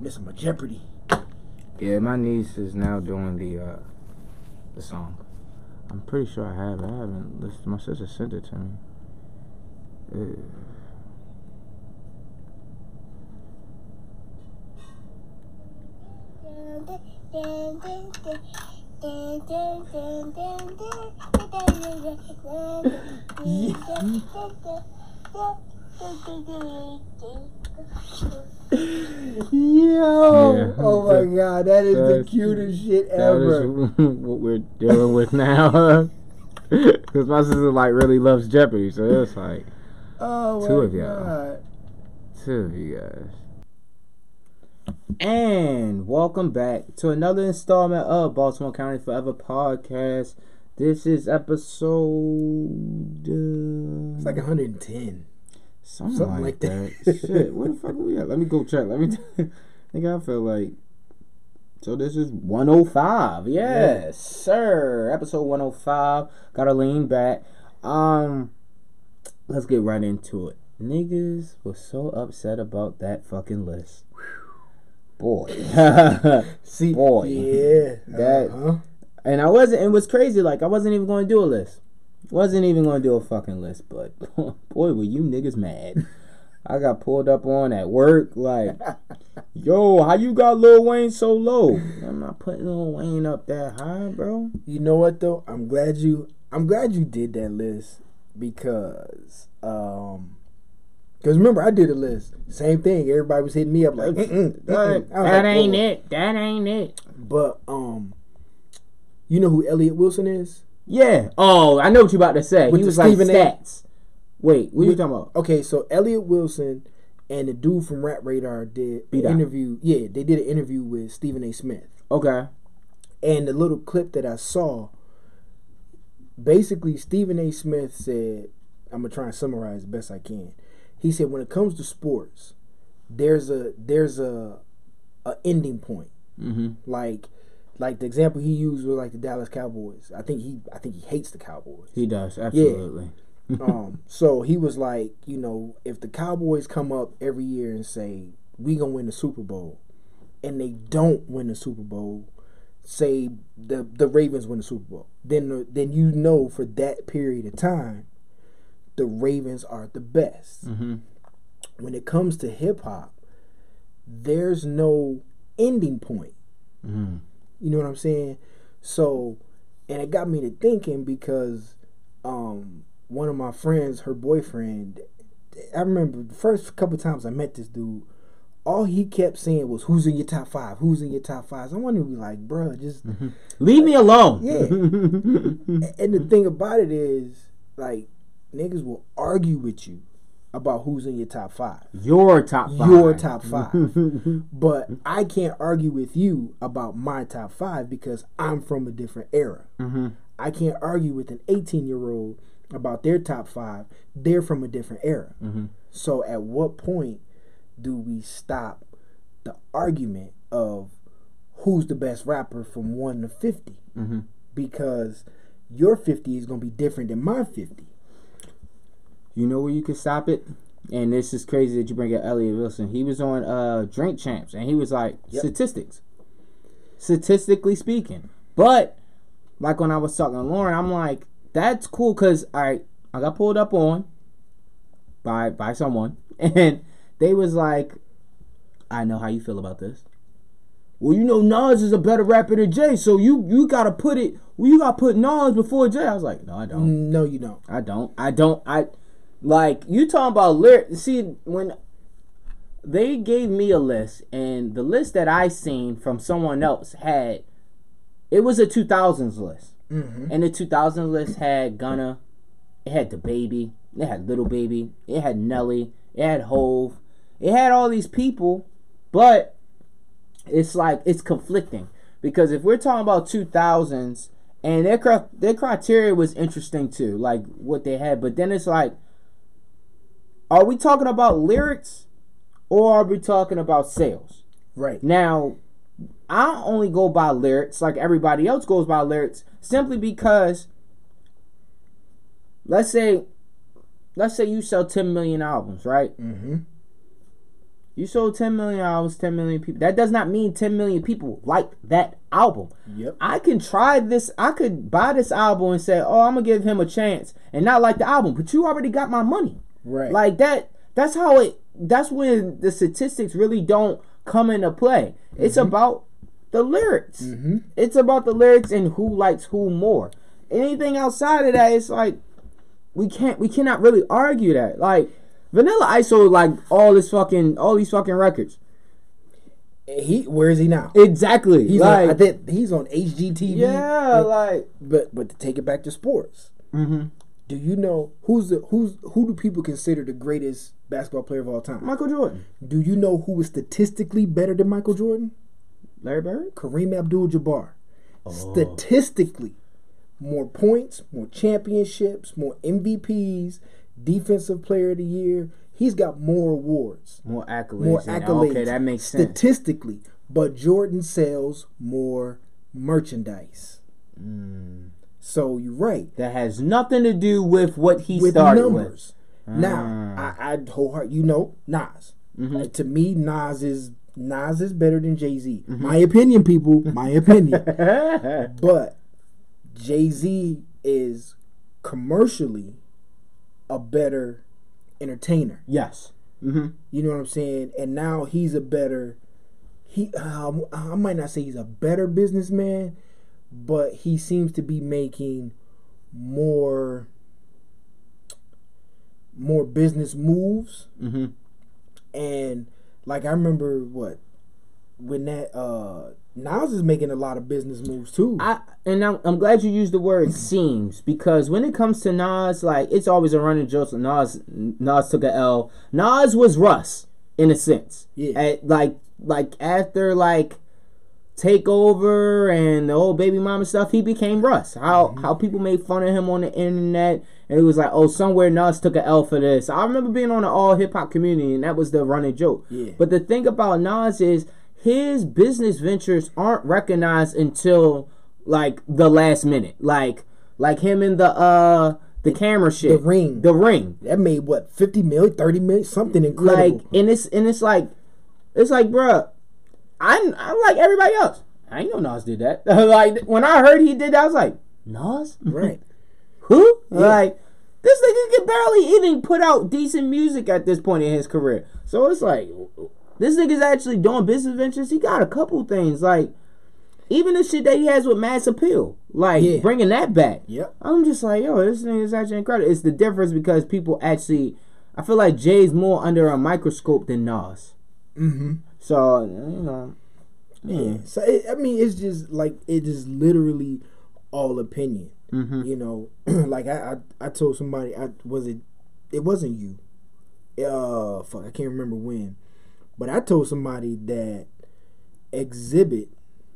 missing my Jeopardy. Yeah, my niece is now doing the uh the song. I'm pretty sure I have. I haven't listened. My sister sent it to me. Uh, Yo! Yeah. Oh my god, that is the cutest shit ever. is what we're dealing with now. Because my sister like really loves Jeopardy, so it's like oh Two of y'all. god. two of you guys. And welcome back to another installment of Baltimore County Forever podcast. This is episode uh, It's like 110. Something, something like, that. that. Shit, where the fuck are we at? Let me go check. Let me. I think I feel like. So this is 105. Yes, sir. Episode 105. Gotta lean back. Um, let's get right into it. Niggas was so upset about that fucking list. Boy. See, Boy. yeah, That- uh-huh. and I wasn't. It was crazy. Like I wasn't even going to do a list. Wasn't even going to do a fucking list. But boy, were you niggas mad. I got pulled up on at work. Like, yo, how you got Lil Wayne so low? I'm not putting Lil Wayne up that high, bro. You know what though? I'm glad you. I'm glad you did that list because, um, because remember I did a list. Same thing. Everybody was hitting me up like, Mm-mm, That, mm-mm. That like, ain't "Whoa." it. That ain't it. But um, you know who Elliott Wilson is? Yeah. Oh, I know what you about to say. With he was like Stephen A. stats. Wait, what are you talking about? Okay, so Elliott Wilson and the dude from Rap Radar did an interview. Yeah, they did an interview with Stephen A. Smith. Okay. And the little clip that I saw, basically Stephen A. Smith said, I'm gonna try and summarize the best I can. He said when it comes to sports, there's a there's a a ending point. Mm-hmm. Like like the example he used was like the Dallas Cowboys. I think he I think he hates the Cowboys. He does absolutely. um, so he was like, you know, if the Cowboys come up every year and say we gonna win the Super Bowl, and they don't win the Super Bowl, say the the Ravens win the Super Bowl, then the, then you know for that period of time, the Ravens are the best. Mm-hmm. When it comes to hip hop, there's no ending point. Mm-hmm. You know what I'm saying? So, and it got me to thinking because um, one of my friends, her boyfriend, I remember the first couple times I met this dude, all he kept saying was, "Who's in your top five? Who's in your top five? I wanted to be like, bruh, just. Leave me alone. Yeah. And the thing about it is, like, niggas will argue with you about who's in your top five. Your top five. Your top five. But I can't argue with you about my top five because I'm from a different era. mm-hmm. I can't argue with an 18 year old about their top five. They're from a different era. Mm-hmm. So at what point do we stop the argument of who's the best rapper from 1 to 50? Mm-hmm. Because your 50 is going to be different than my 50. You know where you can stop it? And this is crazy that you bring up Elliott Wilson. He was on uh Drink Champs and he was like Yep. statistics. Statistically speaking. But like when I was talking to Lauren, I'm like, that's cool because I I got pulled up on by by someone and they was like, I know how you feel about this. Well, you know Nas is a better rapper than Jay, so you you gotta put it well, you gotta put Nas before Jay. I was like, no, I don't. No, you don't. I don't. I don't. I like you talking about lyric. See, when they gave me a list, and the list that I seen from someone else had, it was a two thousands list, Mm-hmm. and the two thousand list had Gunna, it had DaBaby, it had Lil Baby, it had Nelly, it had Hove, it had all these people, but it's like it's conflicting because if we're talking about two thousands and their their criteria was interesting too, like what they had. But then it's like, are we talking about lyrics, or are we talking about sales? Right. Now, I only go by lyrics, like everybody else goes by lyrics, simply because, let's say, let's say you sell ten million albums, right? Mm-hmm. You sold 10 million albums, 10 million people. That does not mean 10 million people like that album. Yep. I can try this. I could buy this album and say, "Oh, I'm gonna give him a chance," and not like the album. But you already got my money. Right. Like that. That's how it. That's when the statistics really don't come into play. It's about the lyrics. Mm-hmm. It's about the lyrics and who likes who more. Anything outside of that, it's like we can't. We cannot really argue that. Like Vanilla Ice sold like all this fucking all these fucking records. he where is he now? Exactly. He's like on, I think he's on HGTV. yeah, But- like. but but to take it back to sports, hmm do you know who's the who's who do people consider the greatest basketball player of all time? Michael Jordan, Do you know who is statistically better than Michael Jordan? Larry Bird. Kareem Abdul-Jabbar. Oh. Statistically, more points, more championships, more MVPs, defensive player of the year. He's got more awards, More accolades. more accolades. Okay, that makes sense. statistically. But Jordan sells more merchandise. Mm. So you're right. That has nothing to do with what he with started numbers. Now, Ah. I, I wholeheart you know Nas. Mhm. Uh, to me, Nas is Nas is better than Jay Z. Mm-hmm. My opinion, people. My opinion. but Jay Z is commercially a better entertainer. yes. hmm You know what I'm saying? And now he's a better. He um, I might not say he's a better businessman, but he seems to be making more more business moves hmm and like I remember what when that uh Nas is making a lot of business moves too. I and I'm, I'm glad you used the word seems because when it comes to Nas, like it's always a running joke. Nas Nas took a L. Nas was Russ in a sense. Yeah. At, like like after like takeover and the old baby mama stuff, he became Russ. How Mm-hmm. how people made fun of him on the internet and it was like, oh, somewhere Nas took an L for this. I remember being on the all hip hop community and that was the running joke. Yeah. But the thing about Nas is his business ventures aren't recognized until like the last minute. Like like him in the uh the camera shit. The ring. The ring. that made what 50 million, 30 million, something incredible. Like and it's and it's like it's like bruh, I'm I'm like everybody else. I ain't know Nas did that. like when I heard he did that, I was like, Nas? right. Who? Like this nigga can barely even put out decent music at this point in his career. So it's like this nigga's actually doing business ventures. He got a couple things like even the shit that he has with Mass Appeal, like Yeah. bringing that back. Yep. I'm just like, yo, this thing is actually incredible. It's the difference because people actually, I feel like Jay's more under a microscope than Nas. Mm-hmm. So you know, Yeah. So it, I mean, it's just like it is literally all opinion. Mhm. You know, like I, I I told somebody I was it it wasn't you. Uh fuck, I can't remember when. But I told somebody that exhibit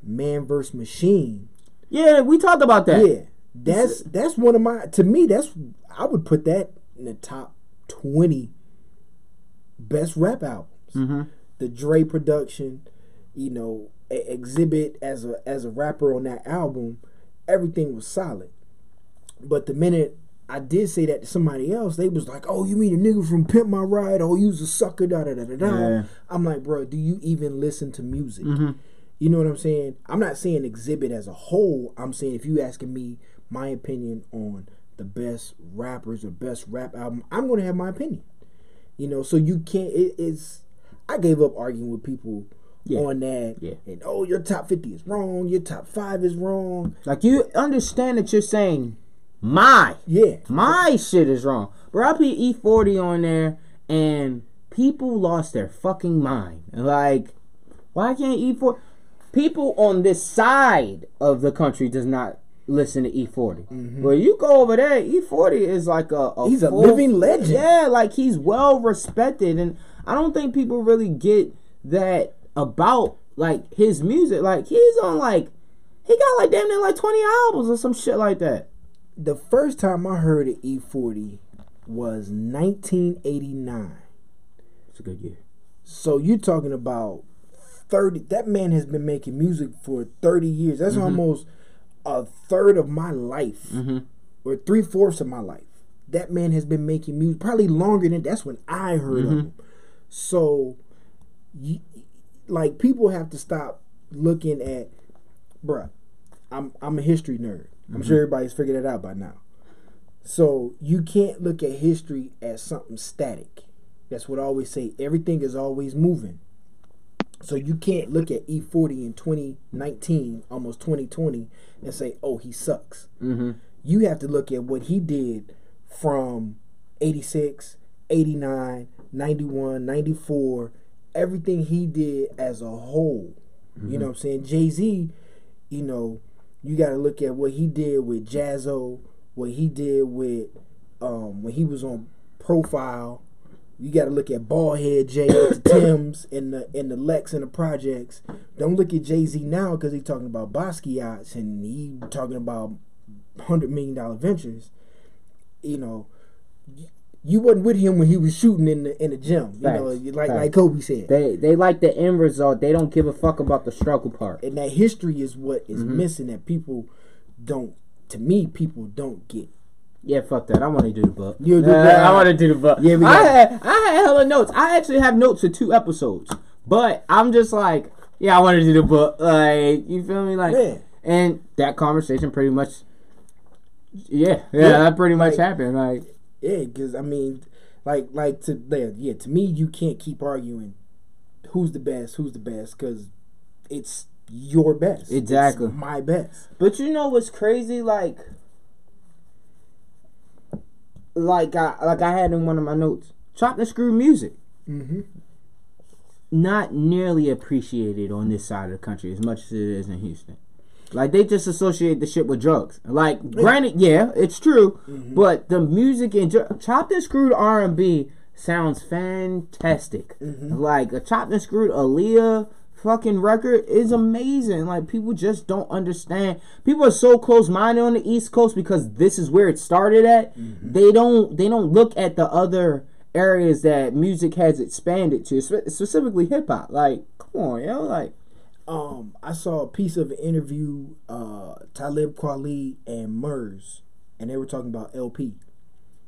man versus machine. yeah, we talked about that. Yeah. That's that's one of my to me that's I would put that in the top 20 best rap albums Mm-hmm. The Dre production, you know, exhibit as a as a rapper on that album, everything was solid. But the minute I did say that to somebody else, they was like, "Oh, you mean a nigga from Pimp My Ride? Oh, you was a sucker." Da da da da da. Yeah. I'm like, bro, do you even listen to music? Mm-hmm. You know what I'm saying? I'm not saying exhibit as a whole. I'm saying if you asking me my opinion on the best rappers or best rap album, I'm gonna have my opinion. You know, so you can't. It, it's. I gave up arguing with people Yeah. on that. Yeah. And oh, your top fifty is wrong. Your top five is wrong. Like you understand that you're saying my Yeah. my shit is wrong. Bro, I put E40 on there and people lost their fucking mind. Like, why can't E40 people on this side of the country does not listen to E40. Well, mm-hmm. you go over there, E40 is like a, a He's a living legend. Yeah, like he's well respected and I don't think people really get that about like his music. Like he's on like he got like damn near like 20 albums or some shit like that. The first time I heard of E40 was 1989. It's a good year. So you're talking about 30 that man has been making music for 30 years. That's almost a third of my life. Mm-hmm. Or three fourths of my life. That man has been making music probably longer than that's when I heard of him. So you, like people have to stop looking at, bruh. I'm I'm a history nerd. I'm sure everybody's figured it out by now. So you can't look at history as something static. That's what I always say. Everything is always moving. So you can't look at E40 in 2019, almost 2020, and say, "Oh, he sucks." Mm-hmm. You have to look at what he did from 86, 89, 91, 94, everything he did as a whole. You know what I'm saying? Jay Z, you know, you got to look at what he did with Jaz-O, what he did with um, when he was on Profile. You got to look at Ballhead Jay, the Tims, and the and the Lex and the projects. Don't look at Jay Z now because he's talking about Basquiat's and he talking about hundred million dollar ventures. You know, you wasn't with him when he was shooting in the in the gym. You know, like Facts. like Kobe said. They they like the end result. They don't give a fuck about the struggle part. and that history is what is Mm-hmm. missing that people don't. To me, people don't get. Yeah, fuck that. I want to do the book. You do Uh. I want to do the book. Yeah, we I had I had hella notes. I actually have notes for two episodes, but I'm just like, yeah, I want to do the book. Like, you feel me? Like, and that conversation pretty much. Yeah, yeah, Yeah, that pretty much like- happened. Like, Yeah, because I mean, like like to yeah, yeah. To me, you can't keep arguing who's the best, who's the best, because it's your best. It's Exactly. my best. But you know what's crazy? Like, like I like I had in one of my notes, chopped and screw music. Mm-hmm. Not nearly appreciated on this side of the country as much as it is in Houston. Like they just associate the shit with drugs. Like, granted, yeah, it's true, mm-hmm. but the music and dr- chopped and screwed R and B sounds fantastic. Mm-hmm. Like a chopped and screwed Aaliyah fucking record is amazing. Like people just don't understand. People are so close minded on the East Coast because this is where it started at. Mm-hmm. They don't they don't look at the other areas that music has expanded to, spe- specifically hip hop. Like, come on, yo, like Um, I saw a piece of an interview, uh, Talib Kweli and Murs, and they were talking about El-P.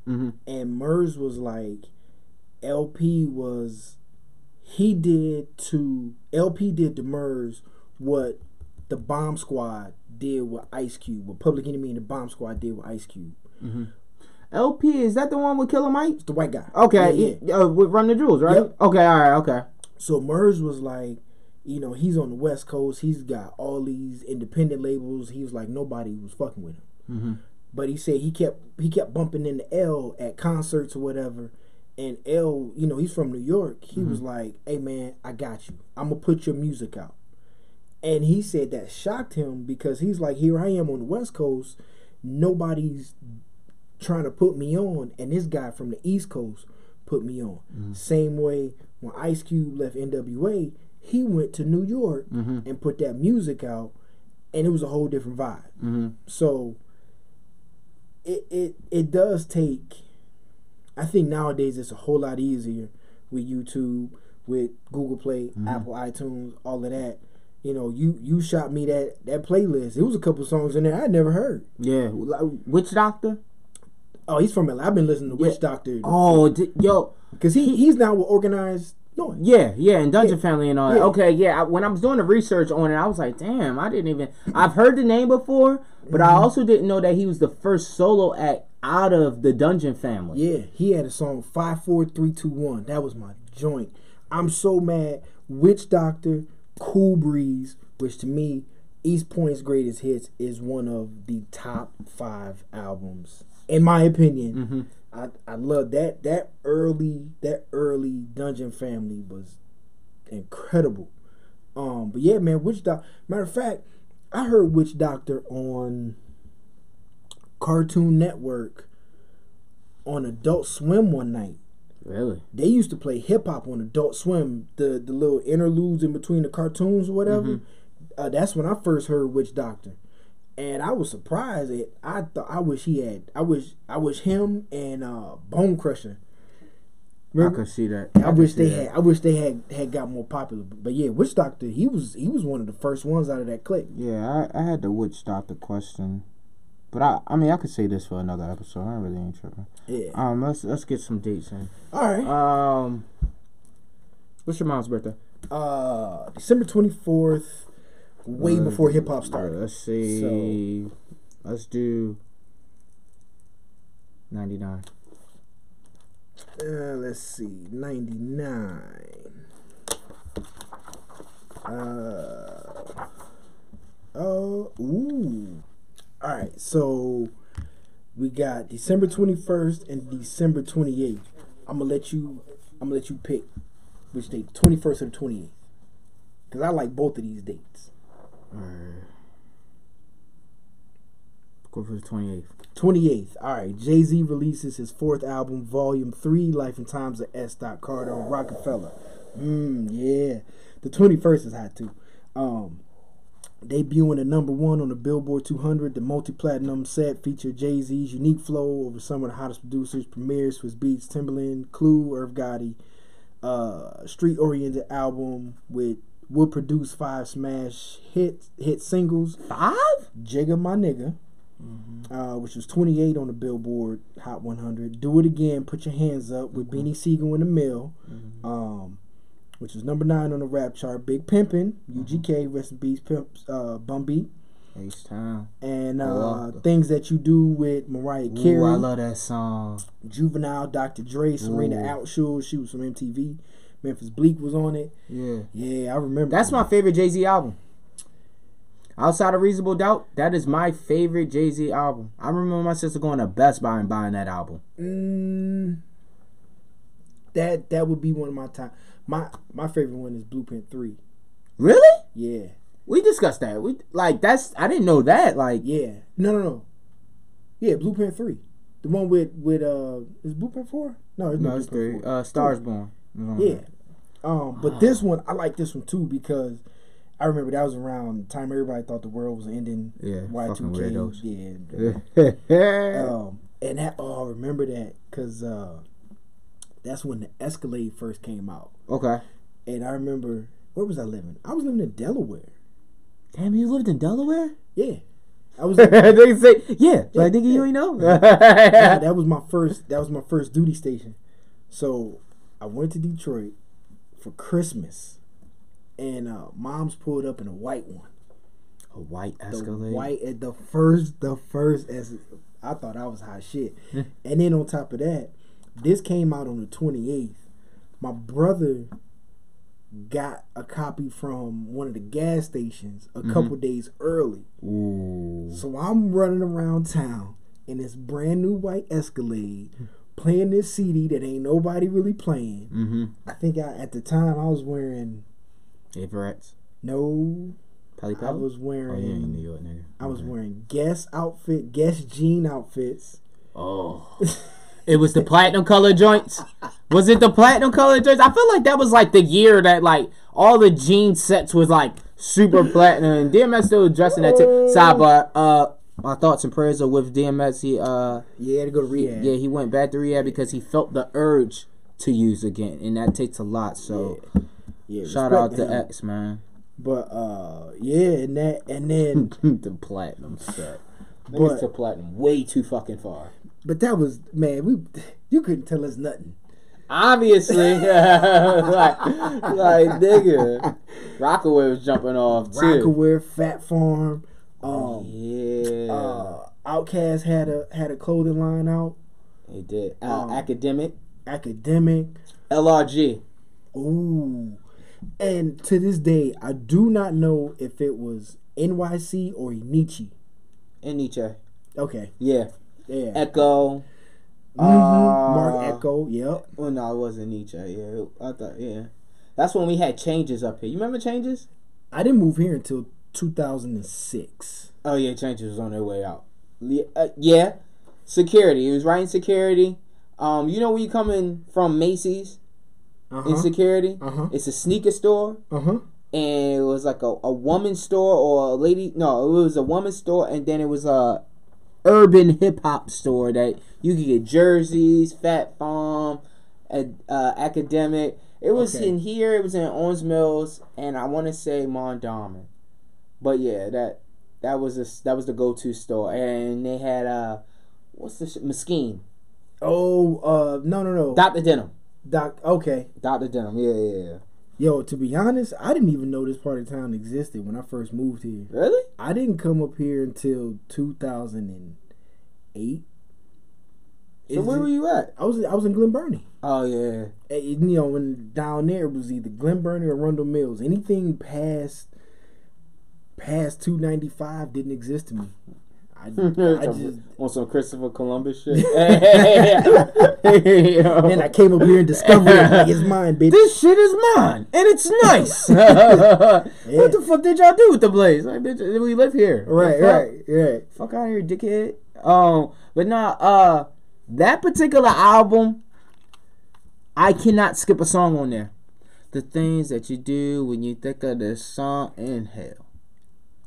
Mhm. And Murs was like, El-P was, he did to, El-P did to Murs what the Bomb Squad did with Ice Cube, what Public Enemy and the Bomb Squad did with Ice Cube. El-P is that the one with Killer Mike? It's the white guy. Okay, Yeah, yeah. Uh, with Run the Jewels, right? Yep. Okay, all right, okay. So Murs was like, you know, he's on the West Coast. He's got all these independent labels. He was like, nobody was fucking with him. Mm-hmm. But he said he kept he kept bumping into L at concerts or whatever. And L, you know, he's from New York. He was like, "Hey man, I got you. I'm gonna put your music out." And he said that shocked him because he's like, "Here I am on the West Coast. Nobody's trying to put me on, and this guy from the East Coast put me on." Same way when Ice Cube left NWA, he went to New York and put that music out, and it was a whole different vibe. Mm-hmm. So it it it does take I think nowadays it's a whole lot easier with YouTube, with Google Play, Apple iTunes, all of that. You know, you you shot me that that playlist. It was a couple songs in there I never heard. Yeah, like, Witch Doctor. Oh, he's from LA. I've been listening to Witch Yeah. Doctor Oh, di- yo, because he he's now with Organized Noise. yeah, yeah, and Dungeon Family and all that. Yeah. Okay, yeah. I, when I was doing the research on it, I was like, damn, I didn't even. I've heard the name before, but I mm-hmm. also didn't know that he was the first solo act out of the Dungeon Family. Yeah, he had a song five, four, three, two, one. That was my joint. I'm so mad. Witch Doctor, Cool Breeze, which to me, East Point's greatest hits is one of the top five albums, in my opinion. Mm-hmm. I I love that that early that early Dungeon Family was incredible. Um, but yeah, man, Witch Doctor. Matter of fact, I heard Witch Doctor on Cartoon Network on Adult Swim one night. Really? They used to play hip hop on Adult Swim, the the little interludes in between the cartoons or whatever. Uh, that's when I first heard Witch Doctor, and I was surprised. That I thought I wish he had. I wish I wish him and uh, Bone Crusher. I Remember? could see that. I, could wish they that. had. I wish they had had got more popular. But yeah, Witch Doctor. He was he was one of the first ones out of that clique. Yeah, I, I had the Witch Doctor question, but I I mean I could say this for another episode. I really ain't tripping. Yeah. Um, let's let's get some dates in. All right. Um, what's your mom's birthday? Uh, December twenty fourth, way before hip hop started. Let's see. Let's do 99. Uh, let's see, ninety nine. Uh, oh, ooh. All right, so we got December twenty first and December twenty eighth. I'm gonna let you. I'm gonna let you pick which date, twenty first or the twenty eighth, because I like both of these dates. Alright. For the 28th. 28th. All right. Jay Z releases his fourth album, Volume 3, Life and Times of S. Dot Carter on Roc-A-Fella. Mmm, yeah. The 21st is hot too. Um, debuting at number one on the Billboard 200, the multi platinum set featured Jay Z's unique flow over some of the hottest producers, Premier, Swizz Beatz, Timbaland, Clue, Irv Gotti. Uh, street oriented album with would produce five smash hit hit singles. Five? Jigga My Nigga, uh, which was 28 on the Billboard Hot 100. Do It Again, Put Your Hands Up with Beanie Sigel in Amil, um, which was number nine on the rap chart. Big Pimpin', UGK, Rest in Peace, Pimp, uh, Bun B, H Town. and uh, Things That You Do with Mariah Carey, Ooh, I love that song. Juvenile, Dr. Dre, Serena Ooh. Altschul, she was from MTV. Memphis Bleek was on it. Yeah. Yeah, I remember. That's my favorite Jay Z album. Outside of Reasonable Doubt, that is my favorite Jay Z album. I remember my sister going to Best Buy and buying that album. Mm, that that would be one of my top. My my favorite one is Blueprint Three. Really? Yeah, We discussed that. We like that's I didn't know that. Like yeah. No, no, no. Yeah, Blueprint Three. The one with with uh is Blueprint Four? No, it's no, not it's three. Four. Uh, Stars Born. Mhm. Yeah. Um, but this one I like this one too because I remember that was around the time everybody thought the world was ending. Yeah, Y two fucking K. Yeah. Um, and that oh, I remember that because uh, that's when the Escalade first came out. okay. And I remember where was I living? I was living in Delaware. Damn, you lived in Delaware? Yeah, I was. they say, yeah. Like, nigga, you ain't know. yeah, that was my first. That was my first duty station. So I went to Detroit for Christmas, and uh, mom's pulled up in a white one. A white Escalade. The white at the first, the first as I thought I was hot shit. and then on top of that, this came out on the twenty eighth. My brother got a copy from one of the gas stations a couple days early. Ooh. So I'm running around town in this brand new white Escalade, playing this CD that ain't nobody really playing. Mm-hmm. I think I, at the time I was wearing Everett's. no, Pelly I was Oh, yeah, in New wearing York, nigga. I was wearing Guess outfit, Guess jean outfits. Oh. it was the platinum color joints. Was it the platinum color joints? I feel like that was like the year that like all the jean sets was like super platinum and DMX still was dressing that too. Sidebar, uh my thoughts and prayers are with DMX. He uh Yeah, to go to rehab. yeah, he went back to rehab because he felt the urge to use again, and that takes a lot. So yeah. shout out to him. X man. But uh, yeah, and that and then the platinum set. But- Niggas platinum way too fucking far. but that was man, we you couldn't tell us nothing. Obviously, like, like nigga, Rocawear was jumping off too. Rocawear, Fat Farm, um, Yeah, uh, OutKast had a had a clothing line out. he did. Uh, um, academic, Academic, LRG. ooh, and to this day, I do not know if it was NYC or Nietzsche. Nietzsche. Okay, Yeah, yeah, Ecko. Mhm, uh, Marc Ecko. Yep. Well, no, it wasn't Nietzsche. Yeah, I thought. Yeah, that's when we had changes up here. You remember changes? I didn't move here until 2006. Oh yeah, changes was on their way out. Uh, yeah, security. It was right in security. Um, you know when you coming from Macy's Uh in security, Uh huh. it's a sneaker store. Uh huh. and it was like a, a woman's store or a lady no it was a woman's store and then it was a urban hip-hop store that you could get jerseys fat farm ad- uh, academic it was Okay. in here it was in orange mills and i want to say mondawmin but yeah that that was a, that was the go-to store and they had uh what's the sh- mesquite Oh, uh, no, no, no. dr denim Doc. Okay. dr denim yeah yeah yeah Yo, to be honest, I didn't even know this part of town existed when I first moved here. Really? I didn't come up here until 2008. So where were you at? I was I was in Glen Burnie. Oh yeah. You know, when down there it was either Glen Burnie or Arundel Mills. Anything past past 295 didn't exist to me. I, I just on some Christopher Columbus shit. Then I came up here and discovered it. Like, it's mine, bitch. this shit is mine and it's nice. What the fuck did y'all do with the place? Like, bitch, we live here. Right, right, right. Fuck out of here, dickhead. Um, but nah, uh, that particular album, I cannot skip a song on there. The things that you do when you think of this song, inhale,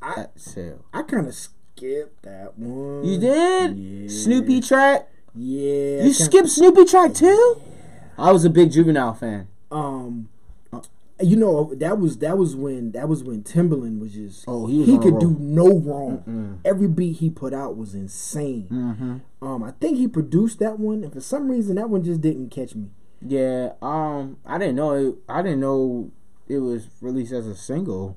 I exhale. I kind of skipped that one. You did Yeah. Snoopy track. Yeah. You skipped Snoopy track too. I was a big Juvenile fan. Um, you know that was that was when that was when Timbaland was just Oh, he he could do no wrong. Every beat he put out was insane. Mm-hmm. Um, I think he produced that one, and for some reason that one just didn't catch me. Yeah. Um, I didn't know it. I didn't know it was released as a single.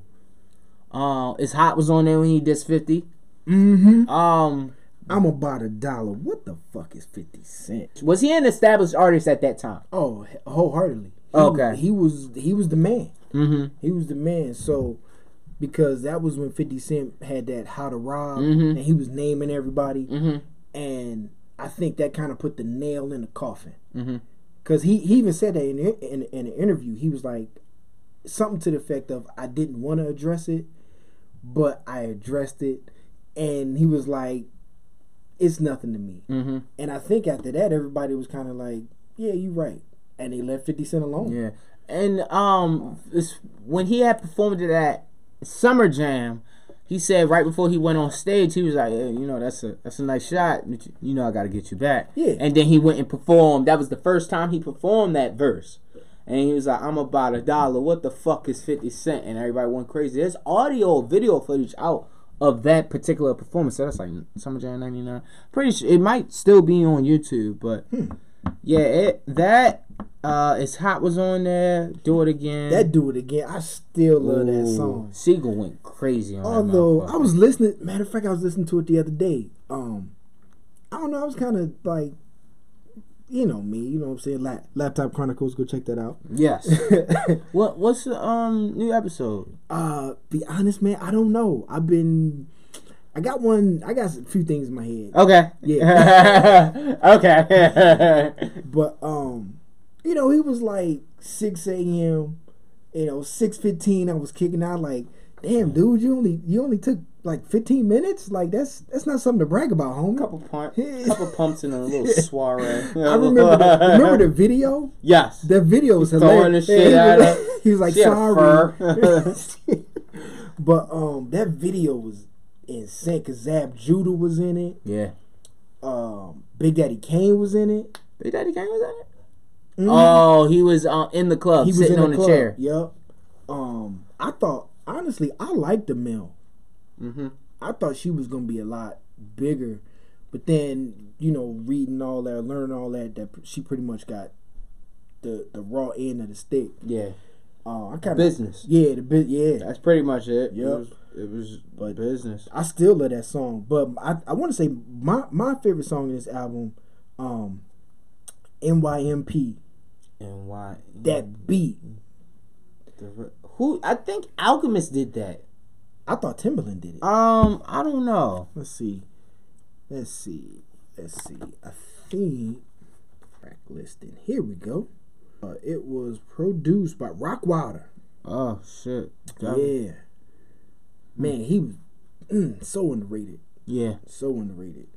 Uh, it's hot was on there when he did fifty. Mm-hmm. Um, I'm about a dollar. What the fuck is Fifty Cent? was he an established artist at that time? Oh, wholeheartedly. He, Okay. He was he was the man. Mm-hmm. He was the man. So because that was when Fifty Cent had that How to Rob, Mhm. and he was naming everybody, Mm-hmm. and I think that kind of put the nail in the coffin. Mm-hmm. Cause he, he even said that in, in in an interview. He was like something to the effect of I didn't want to address it, but I addressed it, and he was like, "It's nothing to me." Mm-hmm. And I think after that, everybody was kind of like, "Yeah, you're right," and they left Fifty Cent alone. Yeah. And um, it's, when he had performed it at Summer Jam, he said right before he went on stage, he was like, hey, you know, that's a that's a nice shot. you- You know, I got to get you back. Yeah. And then he went and performed. That was the first time he performed that verse. And he was like, I'm about a dollar. What the fuck is 50 Cent? And everybody went crazy. There's audio, video footage out of that particular performance. So that's like Summer Jam 99. Pretty sure it might still be on YouTube, but yeah, it, that uh, it's hot was on there. Do it again. That do it again. I still love that song. Sigel went crazy on. Although. I was listening, matter of fact, I was listening to it the other day. Um, I don't know. I was kind of like, you know me. You know what I'm saying? La- Laptop Chronicles. Go check that out. yes. what what's the um new episode? uh, be honest, man. I don't know. I've been. I got one. I got a few things in my head. Okay. Yeah. okay. But um, you know, it was like six a.m. You know, six fifteen. I was kicking out like, damn, dude, you only you only took like fifteen minutes. Like that's that's not something to brag about, homie. couple pump, couple pumps in a little soiree. I remember the, remember the video. Yes. The video was throwing hilarious. the shit he, at her. he was like, She sorry. but um, that video was insane because Zab Judah was in it. Yeah. Um, Big Daddy Kane was in it. Big Daddy Kane was in it. Mhm. Oh, he was uh, in the club, he was sitting in on the, club. chair. Yep. Um, I thought honestly, I liked Amil. Mm-hmm. I thought she was gonna be a lot bigger, but then you know, reading all that, learning all that, that she pretty much got the the raw end of the stick. Yeah. Uh, I kind of Business. yeah, the bit yeah. That's pretty much it. Yep. It was, it was But- business. I still love that song, but I I want to say my my favorite song in this album, um, NYMP. Why? That beat, The, who? I think Alchemist did that. I thought Timbaland did it. Um, I don't know. Let's see. Let's see. Let's see. I think track listing. Here we go. Uh, it was produced by Rockwilder. Oh shit. That- Yeah. Man, he was mm, so underrated. Yeah. So underrated.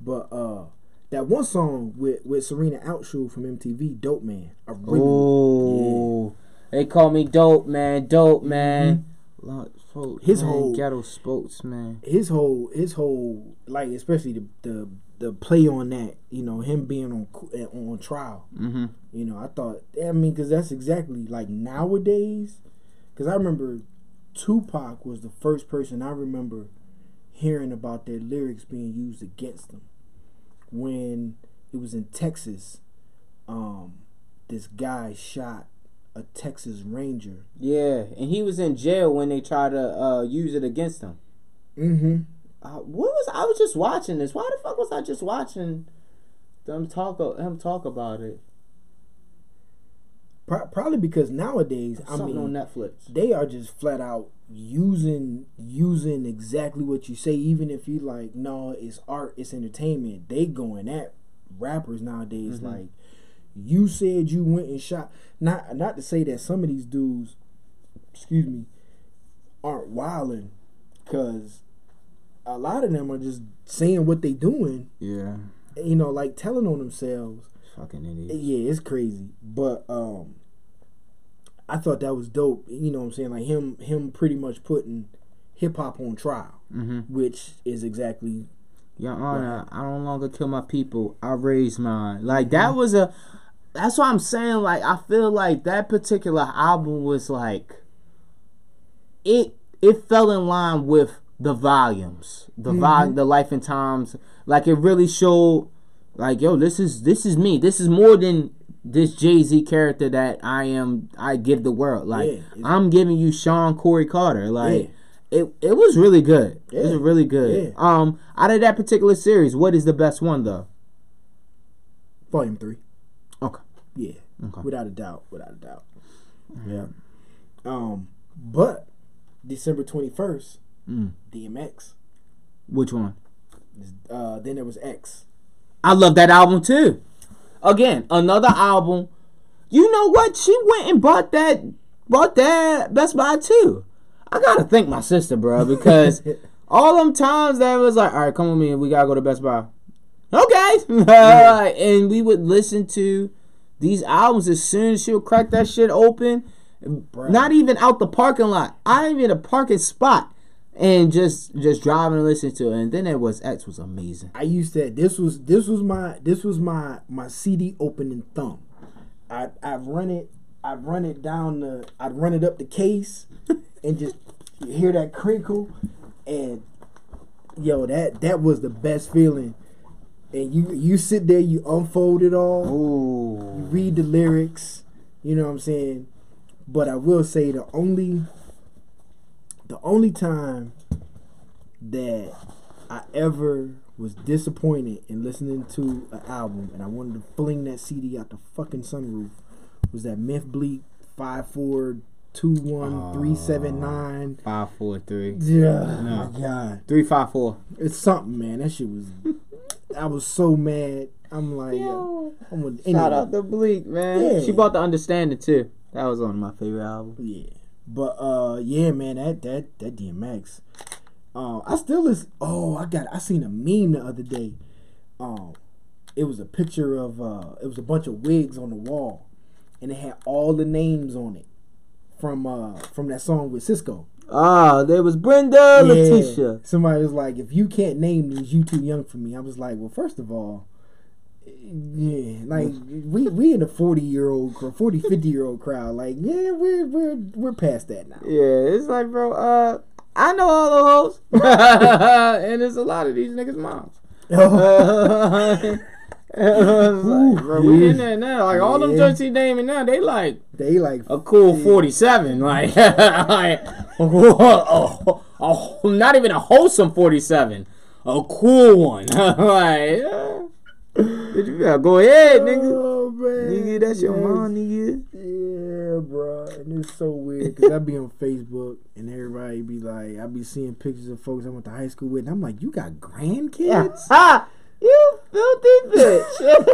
But uh that one song with with Serena Altschul from MTV, Dope Man. I really Oh, they call me dope man, dope man. Lot- His man, whole- ghetto spokesman. his whole his whole like especially the the the play on that, you know, him being on eh, on trial. Mm-hmm. You know, I thought, I mean, because that's exactly like nowadays. Because I remember Tupac was the first person I remember hearing about their lyrics being used against them. When it was in Texas, um, this guy shot a Texas Ranger. Yeah, and he was in jail when they tried to uh, use it against him. Mm-hmm. Uh, what was I was just watching this? Why the fuck was I just watching them talk him talk about it? Pro- probably because nowadays, I Something mean, on Netflix. they are just flat out using using exactly what you say. Even if you like, no, it's art, it's entertainment. They going at rappers nowadays Mhm. like, you said you went and shot. Not not to say that some of these dudes, excuse me, aren't wilding, because a lot of them are just saying what they doing. Yeah, You know, like telling on themselves. fucking idiot. Yeah, it's crazy. But um I thought that was dope. You know what I'm saying? Like him him pretty much putting hip hop on trial, Mm-hmm. which is exactly Your Honor, I no longer kill my people. I raise mine. Like that was a. That's what I'm saying. Like I feel like that particular album was like. It it fell in line with the volumes, the vol, the life and times. Like it really showed, like yo, this is this is me. This is more than this Jay Z character that I am. I give the world. Like Yeah, I'm giving you Shawn Corey Carter. Like Yeah. it it was really good. It was really good. Yeah. Um, out of that particular series, what is the best one though? volume three. Yeah. Okay. Without a doubt. Without a doubt. Yeah. Um but December twenty first, Mm. DMX. Which one? Uh then there was X. I love that album too. Again, another album. You know what? She went and bought that bought that Best Buy too. I gotta thank my sister, bro, because all them times that was like, all right, come with me, we gotta go to Best Buy. Okay, Alright, and we would listen to these albums as soon as she'll crack that shit open. Bruh. Not even out the parking lot. I even a parking spot, and just just driving and listening to it. And then it was X was amazing. I used to this was this was my this was my my CD opening thumb. I I'd run it I'd run it down the I'd run it up the case and just hear that crinkle and yo that that was the best feeling. And you you sit there you unfold it all, you read the lyrics, you know what I'm saying? But I will say the only the only time that I ever was disappointed in listening to an album and I wanted to fling that CD out the fucking sunroof was that Myth Bleek five four two one three seven uh, nine. Five four three. Yeah, No. my God, Three five four. it's something, man. That shit was. I was so mad. I'm like, Yo. I'm with, Shout out to Bleek, man. Yeah. She bought the understanding too. That was one of my favorite albums. Yeah, but uh, yeah, man, that that that DMX. Uh, I still is. Oh, I got. I seen a meme the other day. Um, it was a picture of. Uh, it was a bunch of wigs on the wall, and it had all the names on it from uh from that song with Sisqó. Ah, there was Brenda, Yeah. Letitia. Somebody was like, "If you can't name these, you too young for me." I was like, "Well, first of all." Yeah, like we we in a 40 year old 40 50 year old crowd like yeah we're we're we're past that now Yeah, it's like, bro, uh, I know all the hoes. and there's a lot of these niggas' moms. It's like, bro, we in there now. Like, all them Yeah. joints he naming now, they like they like a cool 47. Like, like oh, oh, not even a wholesome 47. A cool one. like, yeah. You yeah, go ahead, nigga? Oh man, Nigga, that's your mom, nigga. Yeah, bro, and it's so weird because I be on Facebook and everybody be like, I be seeing pictures of folks I went to high school with, and I'm like, you got grandkids? Ha! You filthy bitch.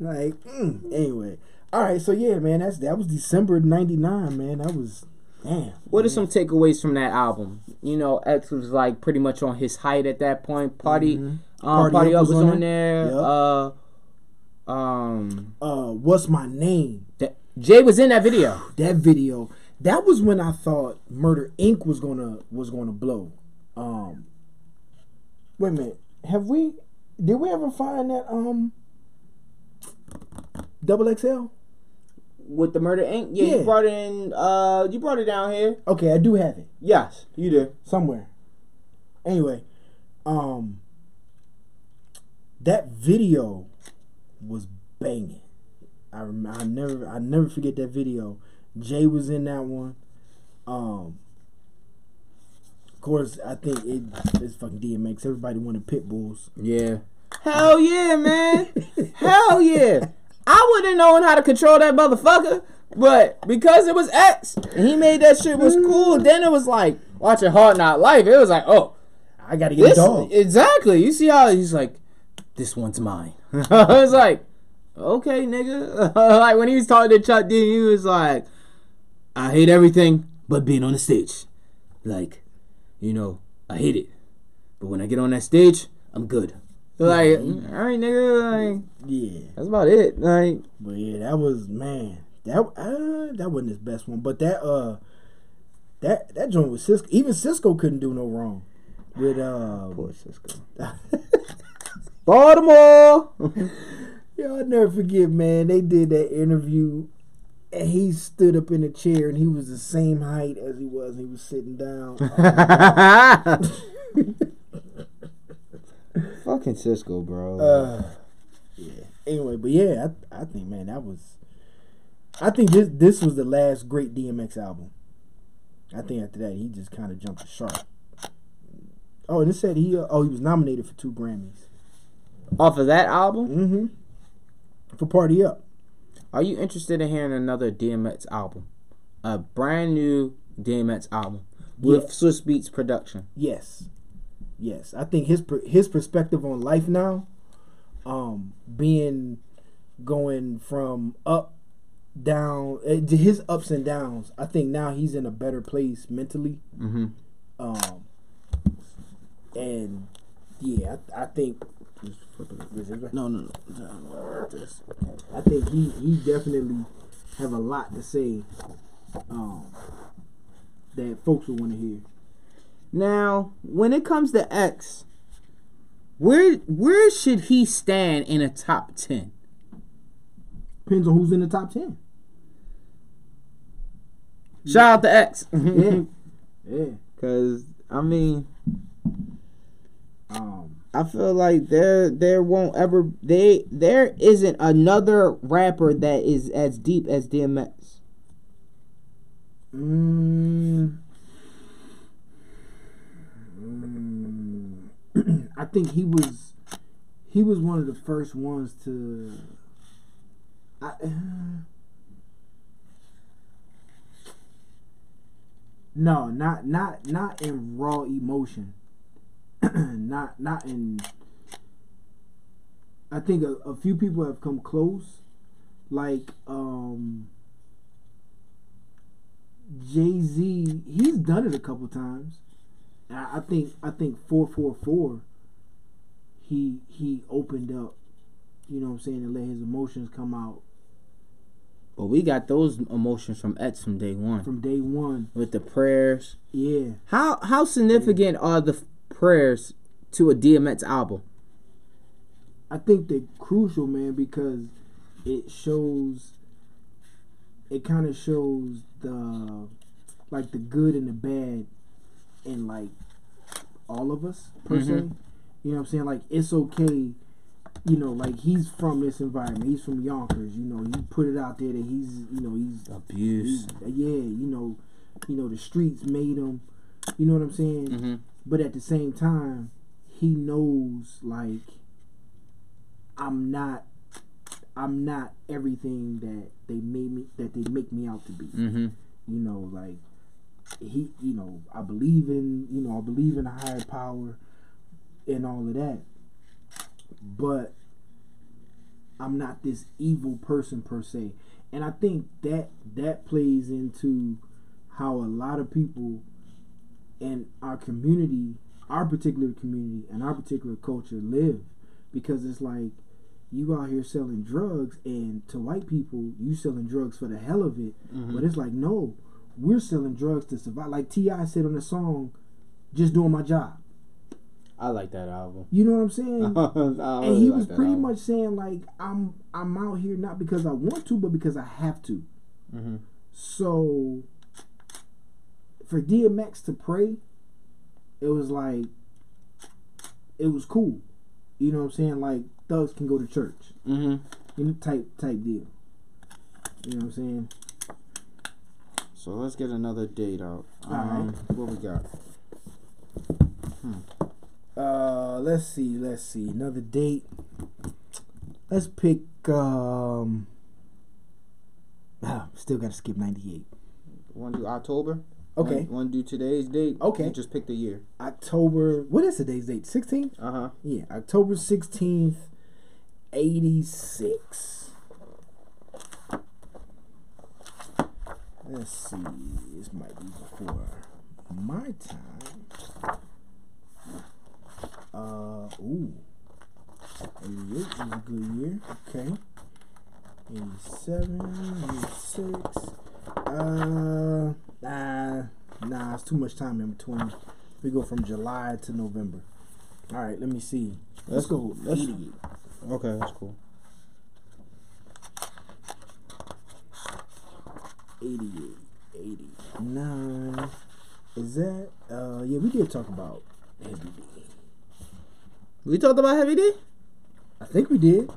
like, mm. anyway, all right, so yeah, man, that's that was December '99, man. That was damn. What are some takeaways from that album? You know, X was like pretty much on his height at that point. Party, um, Party Party, Up was on on there. there. Yep. Uh, um, Uh, what's my name? that, Jay was in that video. That video. That was when I thought Murder Inc. was gonna was gonna blow. Um, wait a minute. Have we? Did we ever find that um double XL? With the Murder ink. Yeah, Yeah. you brought it in. Uh, you brought it down here. Okay, I do have it Yes, you did. somewhere. Anyway, um, that video was banging. I rem- I never I never forget that video. Jay was in that one. Um, of course, I think it it's fucking DMX. Everybody wanted pit bulls. Yeah. Hell yeah, man. Hell yeah. I wouldn't have known how to control that motherfucker. But because it was X he made that shit was cool, then it was like watching Hard Knock Life. It was like, oh, I gotta get this a dog. exactly. You see how he's like, this one's mine. I was like, okay, nigga. like when he was talking to Chuck D, he was like, I hate everything but being on the stage. Like, you know, I hate it, but when I get on that stage, I'm good. Like, all right, nigga. Like, yeah, that's about it. Like, but yeah, that was man. That uh, that wasn't his best one, but that uh, that that joint with Sisqó. Even Sisqó couldn't do no wrong. With uh, poor Sisqó. Baltimore. Yo, I'll never forget, man. They did that interview, and he stood up in a chair, and he was the same height as he was. And he was sitting down. Fucking Sisqó, bro. Uh, yeah. Anyway, but yeah, I, I think, man, that was. I think this this was the last great DMX album. I think after that he just kind of jumped the shark. Oh, and it said he uh, oh he was nominated for two Grammys. Off of that album, Mm-hmm. For Party Up. are you interested in hearing another DMX album? A brand new DMX album with Yeah. Swizz Beatz production. Yes, yes. I think his his perspective on life now, um, being going from up, down, eh, to his ups and downs. I think now he's in a better place mentally. Mm-hmm. Um, and yeah, I, I think. No, no, no. I think he he definitely have a lot to say. Um, that folks will want to hear. Now, when it comes to X, where where should he stand in a top ten? Depends on who's in the top ten. Shout out to X. Yeah, yeah. Cause I mean, Um, I feel like there there won't ever they there isn't another rapper that is as deep as DMX. Mm, I think he was he was one of the first ones to. I, uh, no, not not not in raw emotion. not not in. I think a, a few people have come close, like um. Jay Z, he's done it a couple times. I, think I think four four four. He he opened up, you know what I'm saying, and let his emotions come out But we got those emotions from X from day one from day one. with the prayers. Yeah, How how significant are the prayers to a DMX album? I think they're crucial, man, because it shows. It kind of shows the, like the good and the bad, in like all of us per se. Mm-hmm. You know what I'm saying? Like it's okay. You know, like he's from this environment. He's from Yonkers. You know, he put it out there that he's, you know, he's Abuse. yeah, you know, you know the streets made him. You know what I'm saying? Mm-hmm. But at the same time, he knows like I'm not, I'm not everything that they made me that they make me out to be. Mm-hmm. You know, like he, you know, I believe in, you know, I believe in a higher power and all of that. But I'm not this evil person per se. And I think that that plays into how a lot of people in our community, our particular community and our particular culture live because it's like you out here selling drugs and to white people you selling drugs for the hell of it Mm-hmm. but it's like no we're selling drugs to survive like ti said on the song just doing my job I like that album. you know what i'm saying and and he was pretty much saying like i'm i'm out here not because i want to but because i have to Mm-hmm. so for DMX to pray, it was like it was cool. You know what I'm saying? Like thugs can go to church. Mm-hmm. You know, type type deal. You know what I'm saying? So let's get another date out. Um, what we got? Uh, let's see, let's see. Another date. Let's pick. Um, ah, still got to skip '98. Want to do October? Okay, Want to do today's date? Okay. You just pick the year. October. What is today's date? 16th. Uh huh. Yeah, October 16th, 86. Let's see. This might be before my time. Uh, ooh. 88 is a good year. Okay. 87, 86. Uh, nah, nah, it's too much time in between. We go from July to November. All right, let me see. Let's, Let's- go. let's- 88. Okay, that's cool. 88, 89. Is that, uh, yeah, we did talk about Heavy. We talked about Heavy D? I think we did.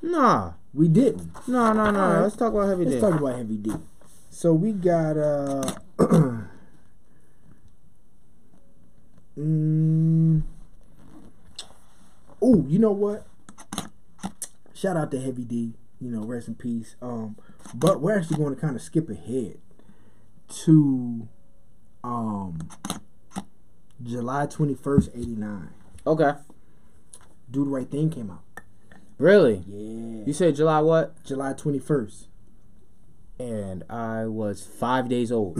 Nah. We didn't. No, no, no. Let's talk about Heavy D. Let's talk about Heavy D. So we got, uh, mm, oh, you know what? Shout out to Heavy D. You know, rest in peace. Um, but we're actually going to kind of skip ahead to um July twenty first, eighty nine. Okay. Do the right thing came out. Really? Yeah. You said July what? July twenty first. And I was five days old.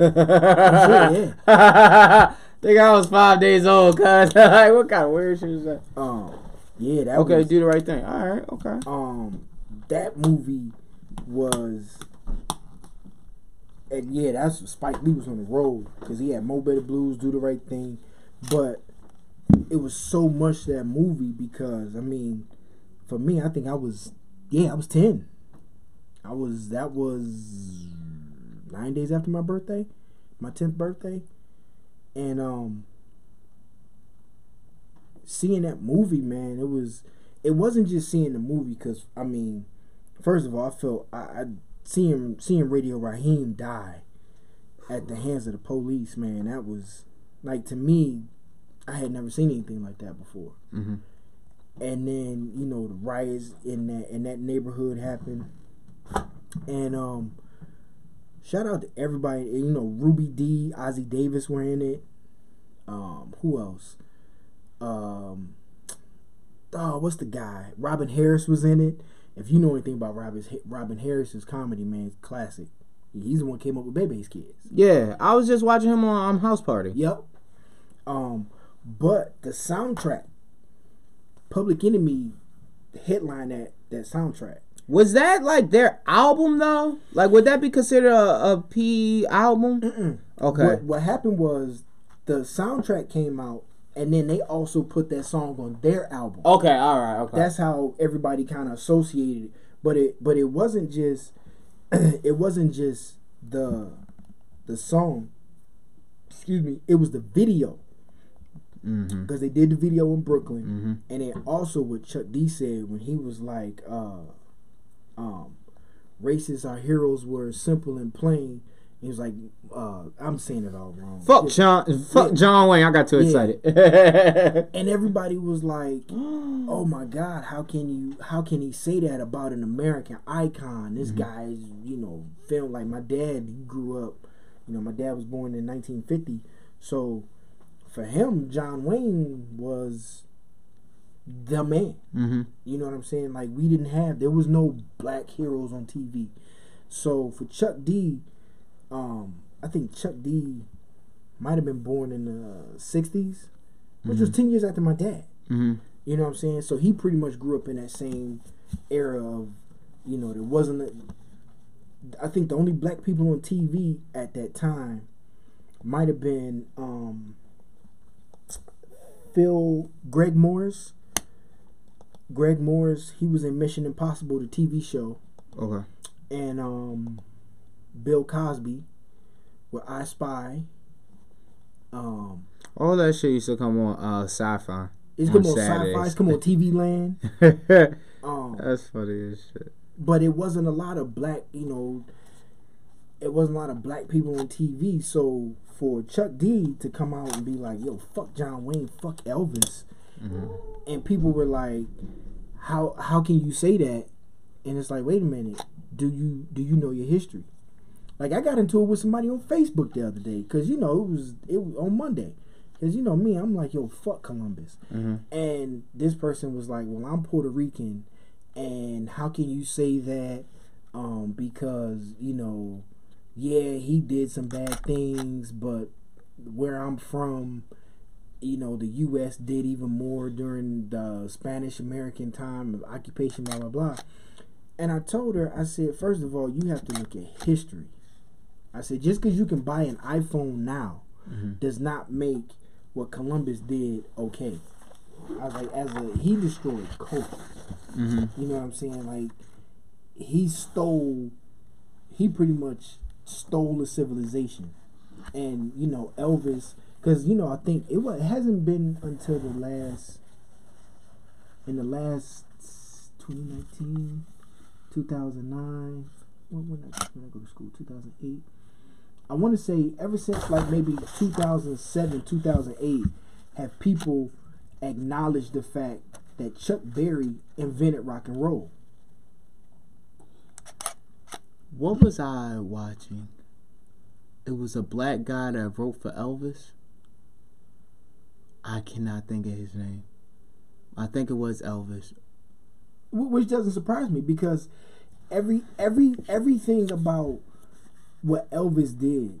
yeah. Think I was five days old, cuz. like, what kind of weird shit is that? Um. Yeah. That Okay, was, do the right thing. All right, okay. um that movie was and yeah that's Spike Lee was on the road because he had Mo Better Blues do the right thing but it was so much that movie because I mean for me I think I was yeah I was 10 I was that was nine days after my birthday my 10th birthday and um seeing that movie man it was it wasn't just seeing the movie because I mean, first of all, I felt I, I seeing seeing Radio Raheem die at the hands of the police. Man, that was like to me, I had never seen anything like that before. Mm-hmm. And then you know the riots in that in that neighborhood happened, and um, shout out to everybody. You know Ruby Dee, Ossie Davis were in it. Um, who else? Um oh, what's the guy? Robin Harris was in it. If you know anything about Robin Robin Harris's comedy, man, classic. He's the one who came up with Bebe's Kids. Yeah, I was just watching him on um, House Party. Yep. Um, but the soundtrack, Public Enemy, headline that that soundtrack. Was that like their album though? Like, would that be considered a, a P album? Mm-mm. Okay. What what happened was the soundtrack came out, and then they also put that song on their album. Okay. All right. Okay. that's how everybody kind of associated it. But it but it wasn't just it wasn't just the the song. Excuse me. It was the video mm-hmm. because they did the video in Brooklyn, Mm-hmm. and then also what Chuck D said when he was like, uh, um, "Racists are heroes were simple and plain." He was like, uh, "I'm saying it all wrong." Fuck Yeah. John. Fuck Yeah. John Wayne. I got too Yeah. excited. and everybody was like, "Oh my God, how can you? How can he say that about an American icon? This Mm-hmm. guy is, you know, film like my dad. He grew up, you know, my dad was born in 1950, so for him, John Wayne was the man. mm-hmm. You know what I'm saying? Like we didn't have, there was no black heroes on TV. So for Chuck D, um, I think Chuck D might have been born in the 60s, which was 10 years after my dad. Mm-hmm. You know what I'm saying? So he pretty much grew up in that same era of, you know, there wasn't. A, I think the only black people on TV at that time might have been um, Phil Greg Morris. Greg Morris, he was in Mission Impossible, the TV show, Okay. and um, Bill Cosby, with I Spy. Um, All that shit used to come on uh, sci-fi. it's On come on Saturdays. Sci-Fi, it's come on TV Land. That's Um, funny as shit. but it wasn't a lot of black, you know, it wasn't a lot of black people on TV. So for Chuck D to come out and be like, "Yo, fuck John Wayne, fuck Elvis," Mm-hmm. and people were like, "How how can you say that?" And it's like, wait a minute, do you do you know your history? Like I got into it with somebody on Facebook the other day because you know it was it was on Monday. Cause you know me, I'm like, yo, fuck Columbus. Mm-hmm. And this person was like, well, I'm Puerto Rican, and how can you say that? Um, because you know, yeah, he did some bad things, but where I'm from, you know, the U.S. did even more during the Spanish American time of occupation, blah blah blah. And I told her, I said, first of all, you have to look at history. I said, just because you can buy an iPhone now Mhm. does not make what Columbus did okay. I was like, as a he destroyed culture. Mm-hmm. You know what I'm saying? Like he stole, he pretty much stole a civilization, and you know Elvis, because you know I think it, wa- it hasn't been until the last, in the last 2019, 2009. When when I, when I go to school, 2008. I want to say ever since like maybe 2007, 2008, have people acknowledged the fact that Chuck Berry invented rock and roll. What was I watching? It was a black guy that wrote for Elvis. I cannot think of his name. I think it was Elvis. Which doesn't surprise me because every every everything about what Elvis did,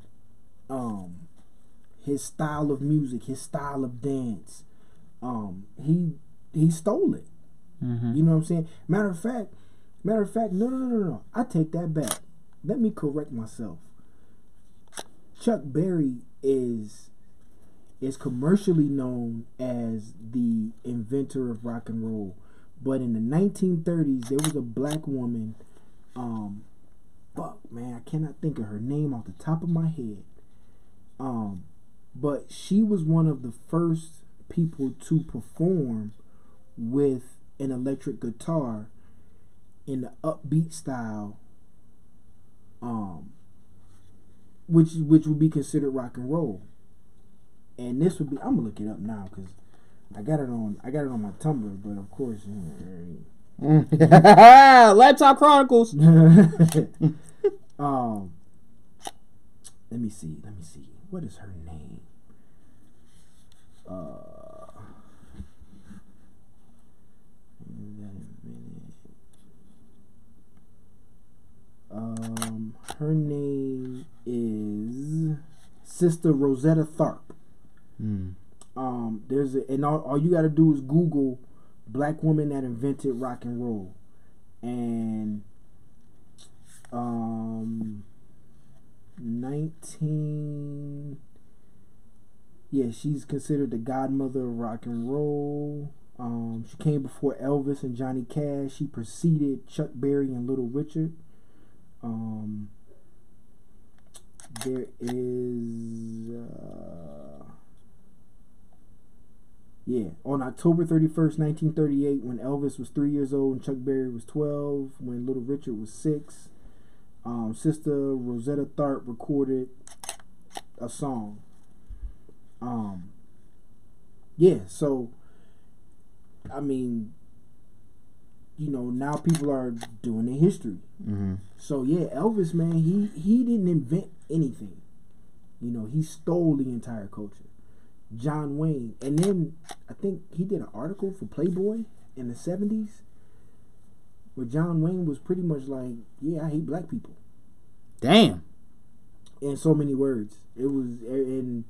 um, his style of music, his style of dance, um, he he stole it. Mm-hmm. You know what I'm saying? Matter of fact, matter of fact, no, no, no, no, no. I take that back. Let me correct myself. Chuck Berry is is commercially known as the inventor of rock and roll, but in the 1930s there was a black woman. Um, fuck man, I cannot think of her name off the top of my head. Um, but she was one of the first people to perform with an electric guitar in the upbeat style um which which would be considered rock and roll. And this would be i'm gonna look it up now because i got it on i got it on my tumblr but of course Laptop Chronicles. um let me see let me see. What is her name? Uh um her name is sister rosetta tharpe. Mm. um there's a and all, all you got to do is google black woman that invented rock and roll. And um 19 yeah she's considered the godmother of rock and roll. Um she came before elvis and johnny cash. She preceded chuck berry and little richard um there is uh yeah, on October 31st, 1938, when Elvis was three years old and Chuck Berry was 12, when Little Richard was six, um, Sister Rosetta Tharpe recorded a song. Um, yeah, so, I mean, you know, now people are doing their history. Mm-hmm. So yeah, Elvis, man, he he didn't invent anything. You know, he stole the entire culture. John Wayne, and then I think he did an article for Playboy in the seventies, where John Wayne was pretty much like, "Yeah, I hate black people." Damn. In so many words, it was, and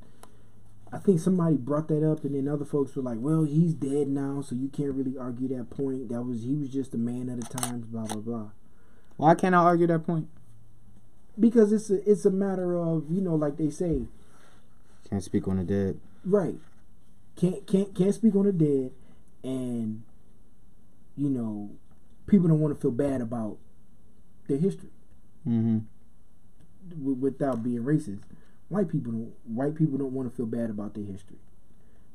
I think somebody brought that up, and then other folks were like, "Well, he's dead now, so you can't really argue that point. That was he was just a man of the times." Blah blah blah. Why can't I argue that point? Because it's a it's a matter of you know, like they say, Can't speak on the dead. Right. Can't can't can't speak on the dead, and you know, people don't want to feel bad about their history Mm-hmm. w- without being racist. White people don't. White people don't want to feel bad about their history,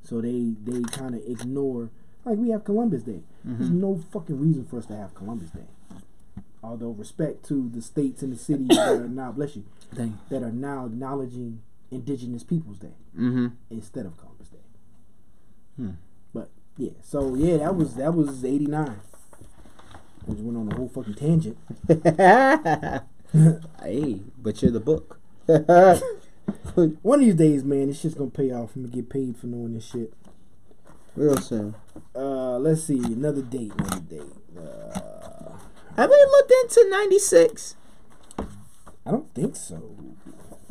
so they they kind of ignore. Like we have Columbus Day. There's Mhm. no fucking reason for us to have Columbus Day. Although respect to the states and the cities that are now bless you Dang. that are now acknowledging Indigenous Peoples Day Mm-hmm. instead of Columbus Day. Hmm. But yeah, so yeah, that was that was eighty nine. We just went on a whole fucking tangent. hey, but you're the book. One of these days, man, this shit's gonna pay off. I'm gonna get paid for knowing this shit. Real soon. Uh, let's see, another date, another date. Uh, Have we looked into '96? I don't think so.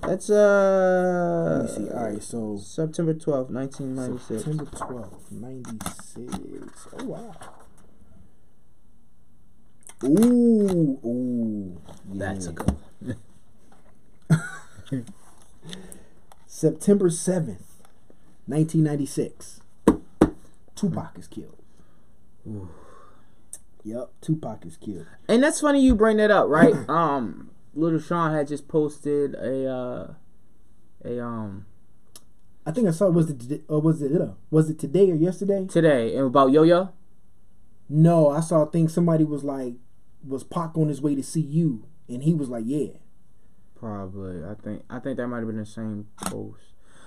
That's uh. Let me see. All right, so September twelfth, 1996. September twelfth, ninety six. Oh wow. Ooh, ooh. That's a yeah. good one. September 7th, 1996. Tupac is killed. Ooh. Yep, Tupac is killed. And that's funny you bring that up, right? um, Little Sean had just posted a uh, a um I think I saw was it or was it uh, was it today or yesterday? today and about Yo Yo. No, I saw a thing somebody was like was Pac on his way to see you and he was like, "Yeah." Probably, I think I think that might have been the same post.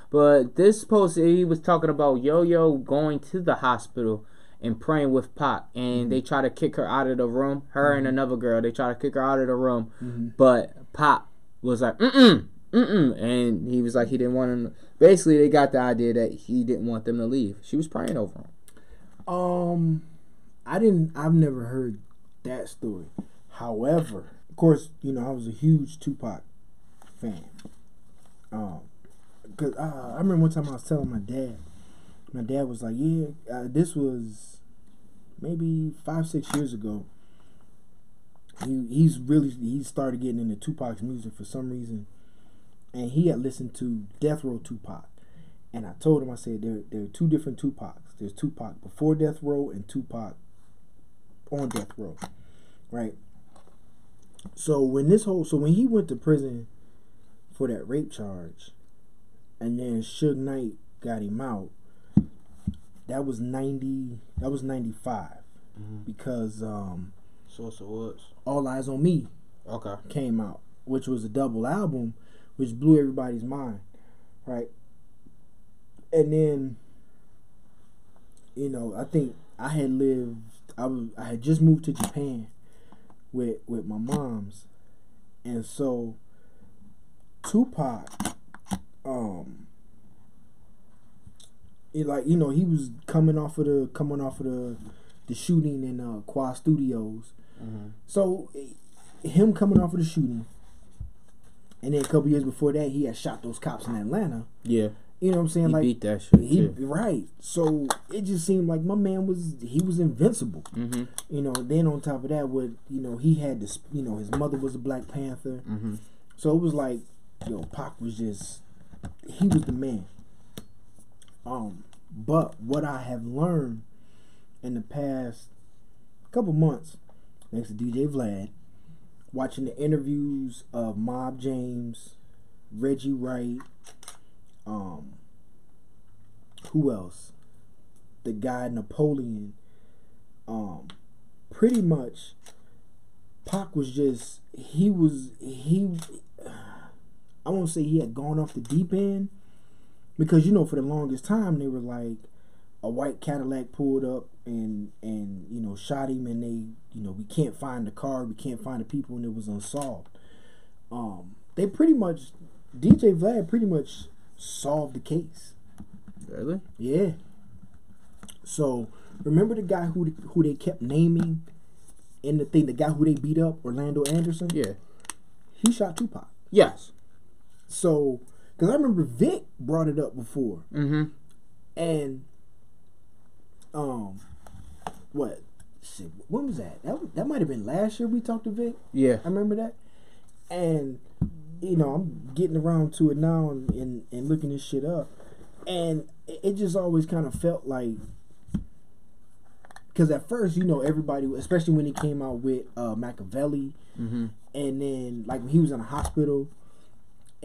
But this post, he was talking about Yo Yo going to the hospital and praying with Pac and they try to kick her out of the room. Her and another girl, they try to kick her out of the room, Mhm. but Pac was like, "Mm mm, mm mm," and he was like, he didn't want him. Basically, they got the idea that he didn't want them to leave. She was praying over him. Um I didn't I've never heard that story. However, of course, you know, I was a huge Tupac fan. Um cuz uh, I remember one time I was telling my dad. My dad was like, "Yeah, uh, this was maybe 5 6 years ago." He he's really he started getting into Tupac's music for some reason. And he had listened to Death Row Tupac. And I told him, I said, there, there are two different Tupacs. There's Tupac before Death Row and Tupac on Death Row. Right? So when this whole so when he went to prison for that rape charge and then Suge Knight got him out, that was ninety that was ninety because um Source of Woods. All Eyez on Me Okay. came out, which was a double album, which blew everybody's mind, right? And then, you know, I think I had lived. I was. I had just moved to Japan with with my mom's, and so Tupac, um, it like you know he was coming off of the coming off of the the shooting in uh, Quad Studios. Mm-hmm. So him coming off of the shooting, and then a couple years before that, he had shot those cops in Atlanta. Yeah. You know what I'm saying? He like beat that shit. he too. right. So it just seemed like my man was he was invincible. Mm-hmm. You know. Then on top of that, what you know, he had this. You know, his mother was a Black Panther. Mm-hmm. So it was like, yo, Pac was just he was the man. Um, but what I have learned in the past couple months, thanks to DJ Vlad, watching the interviews of Mob James, Reggie Wright, um, who else? The guy Napoleon. Um, pretty much, Pac was just he was he. I won't say he had gone off the deep end, because you know for the longest time they were like a white Cadillac pulled up and and you know shot him and they you know we can't find the car we can't find the people and it was unsolved. Um, they pretty much DJ Vlad pretty much solved the case. Really? Yeah. So remember the guy who who they kept naming in the thing, the guy who they beat up, Orlando Anderson. Yeah. He shot Tupac. Yes. So because I remember Vic brought it up before, Mm-hmm. and um, what? Shit, when was that? That that might have been last year we talked to Vic. Yeah. I remember that. And you know, I'm getting around to it now and and, and looking this shit up, and it, it just always kind of felt like. Because at first, you know, everybody, especially when he came out with uh, Makaveli, Mm-hmm. and then like when he was in a hospital,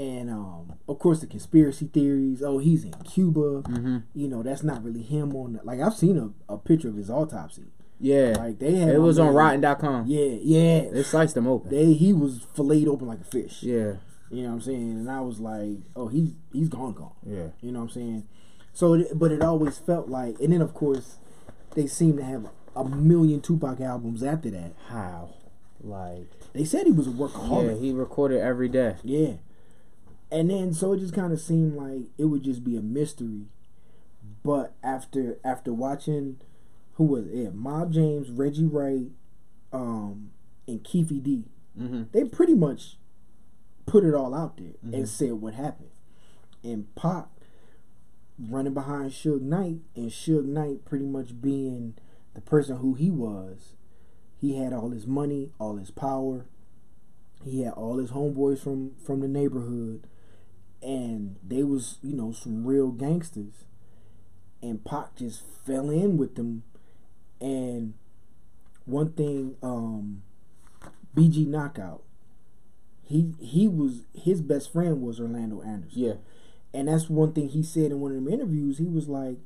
and um, of course the conspiracy theories. Oh, he's in Cuba. Mm-hmm. You know, that's not really him on. The, like I've seen a, a picture of his autopsy. Yeah. Like they had it was on man- Rotten.com. Yeah, yeah. They sliced him open. They he was filleted open like a fish. yeah. You know what I'm saying? And I was like, oh, he's he's gone, gone. Yeah. You know what I'm saying? So, but it always felt like, and then of course, they seem to have a million Tupac albums after that. How? Like. They said he was a workaholic. Yeah, he recorded every day. Yeah. And then so it just kind of seemed like it would just be a mystery. But after after watching, who was it? Mob James, Reggie Wright, um, and Keffe D, Mm-hmm. they pretty much put it all out there Mhm. and said what happened. And Pac running behind Suge Knight, and Suge Knight pretty much being the person who he was. He had all his money, all his power. He had all his homeboys from from the neighborhood, and they was you know some real gangsters. And Pac just fell in with them. And one thing, um, BG Knockout, he he was his best friend was Orlando Anderson. Yeah. And that's one thing he said in one of them interviews. He was like,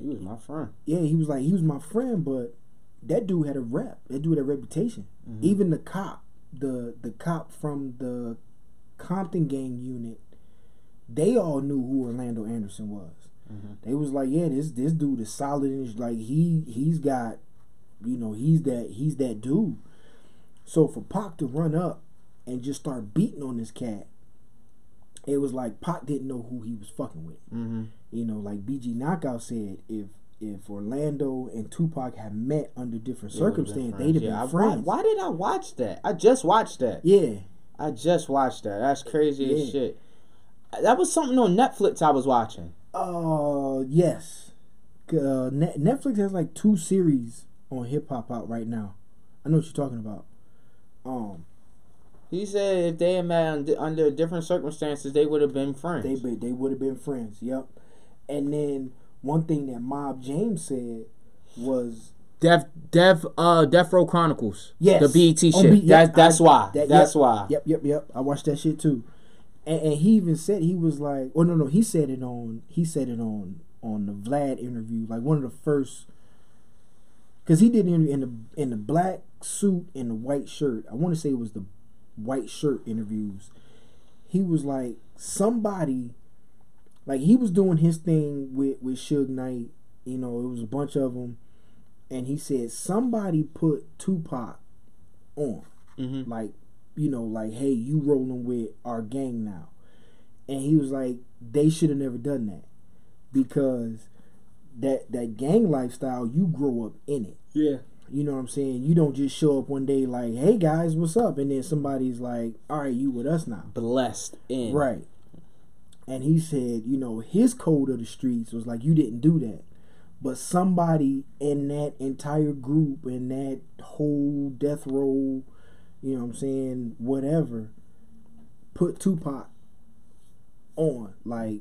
He was my friend. yeah, he was like, he was my friend, but that dude had a rep. That dude had a reputation. Mhm. Even the cop, the the cop from the Compton gang unit, they all knew who Orlando Anderson was. Mhm. They was like, yeah, this this dude is solid and like he he's got, you know, he's that he's that dude. So for Pac to run up and just start beating on this cat, it was like Pac didn't know who he was fucking with. Mm-hmm. You know, like BG Knockout said, if if Orlando and Tupac had met under different circumstances, they'd have yeah, been friends. Why, did I watch that? I just watched that. Yeah, I just watched that. That's crazy as shit. That was something on Netflix I was watching. uh, yes. Uh, Net- Netflix has like two series on hip hop out right now. I know what you're talking about. Um, He said if they had met under, under different circumstances, they would have been friends. they be- they would have been friends. Yep. And then one thing that Mob James said was Def Def uh, Death Row Chronicles. Yes. The BET shit. B- that's that's I- why. that- that's yep, why. Yep, yep, yep. I watched that shit too. And, and he even said he was like, oh no, no, he said it on he said it on on the Vlad interview, like one of the first, because he did interview in the in the black suit and the white shirt. I want to say it was the white shirt interviews. He was like somebody, like he was doing his thing with with Suge Knight. You know, it was a bunch of them, and he said somebody put Tupac on Mm-hmm. like you know like hey you rolling with our gang now. And he was like they should have never done that. Because that that gang lifestyle you grow up in it. Yeah. you know what i'm saying? You don't just show up one day like hey guys what's up? And then somebody's like all right you with us now. Blessed in. right. And he said you know his code of the streets was like you didn't do that. But somebody in that entire group in that whole death row you know what i'm saying whatever put tupac on like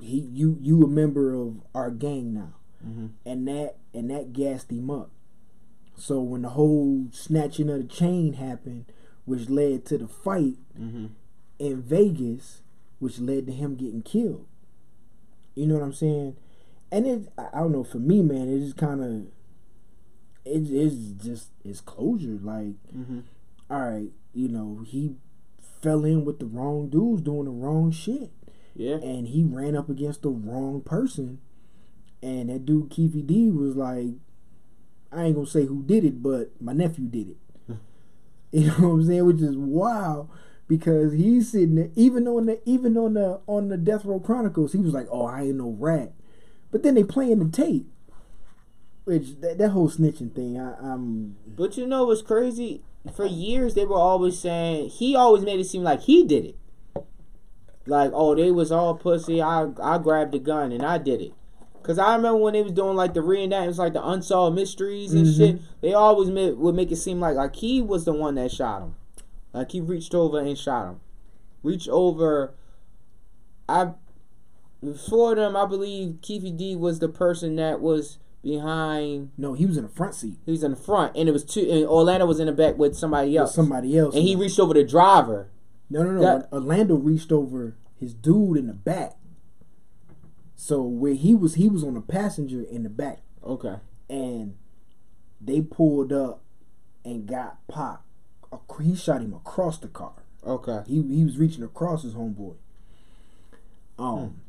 he you you a member of our gang now Mm-hmm. and that and that gassed him up so when the whole snatching of the chain happened which led to the fight Mm-hmm. in Vegas, which led to him getting killed. You know what I'm saying? And it, I don't know. For me, man, it just kind of, it is just it's closure. Like, Mm-hmm. All right, you know, he fell in with the wrong dudes doing the wrong shit, Yeah. and he ran up against the wrong person, and that dude Keffe D was like, I ain't gonna say who did it, but my nephew did it. You know what I'm saying? Which is wild because he's sitting there, even on the even on the on the Death Row Chronicles, he was like, "Oh, I ain't no rat," but then they playing the tape, which that, that whole snitching thing, I, I'm But you know what's crazy? For years they were always saying he always made it seem like he did it. Like, oh, they was all pussy. I I grabbed the gun and I did it. Cause I remember when they was doing like the reenactments, like the unsolved mysteries and Mhm. shit. They always made, would make it seem like like he was the one that shot him. Like he reached over and shot him. Reached over. I before them, I believe Keffe D was the person that was behind no, he was in the front seat he was in the front, and it was two. And Orlando was in the back with somebody with else. somebody else, and he reached over the driver. No, no, no. That- Orlando reached over his dude in the back. So where he was, he was on a passenger in the back, Okay. and they pulled up and got Pac. He shot him across the car. Okay. He he was reaching across his homeboy. Um,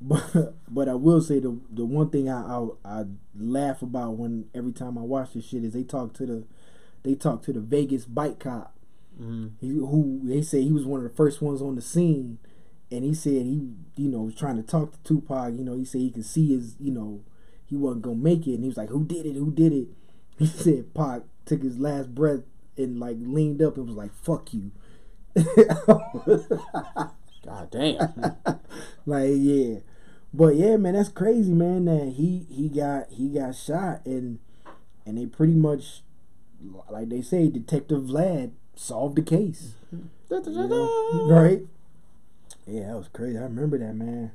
but but I will say the the one thing I, I I laugh about when every time I watch this shit is they talk to the they talk to the Vegas bike cop. hmm He, who they say he was one of the first ones on the scene, and he said he you know was trying to talk to Tupac. You know he said he could see his you know he wasn't gonna make it, and he was like, "Who did it? Who did it?" He said Pac took his last breath and like leaned up and was like, "Fuck you." God damn. like yeah, but yeah, man, that's crazy, man. That he he got he got shot and and they pretty much like they say, Detective Vlad solved the case. You know? right? Yeah, that was crazy. I remember that, man.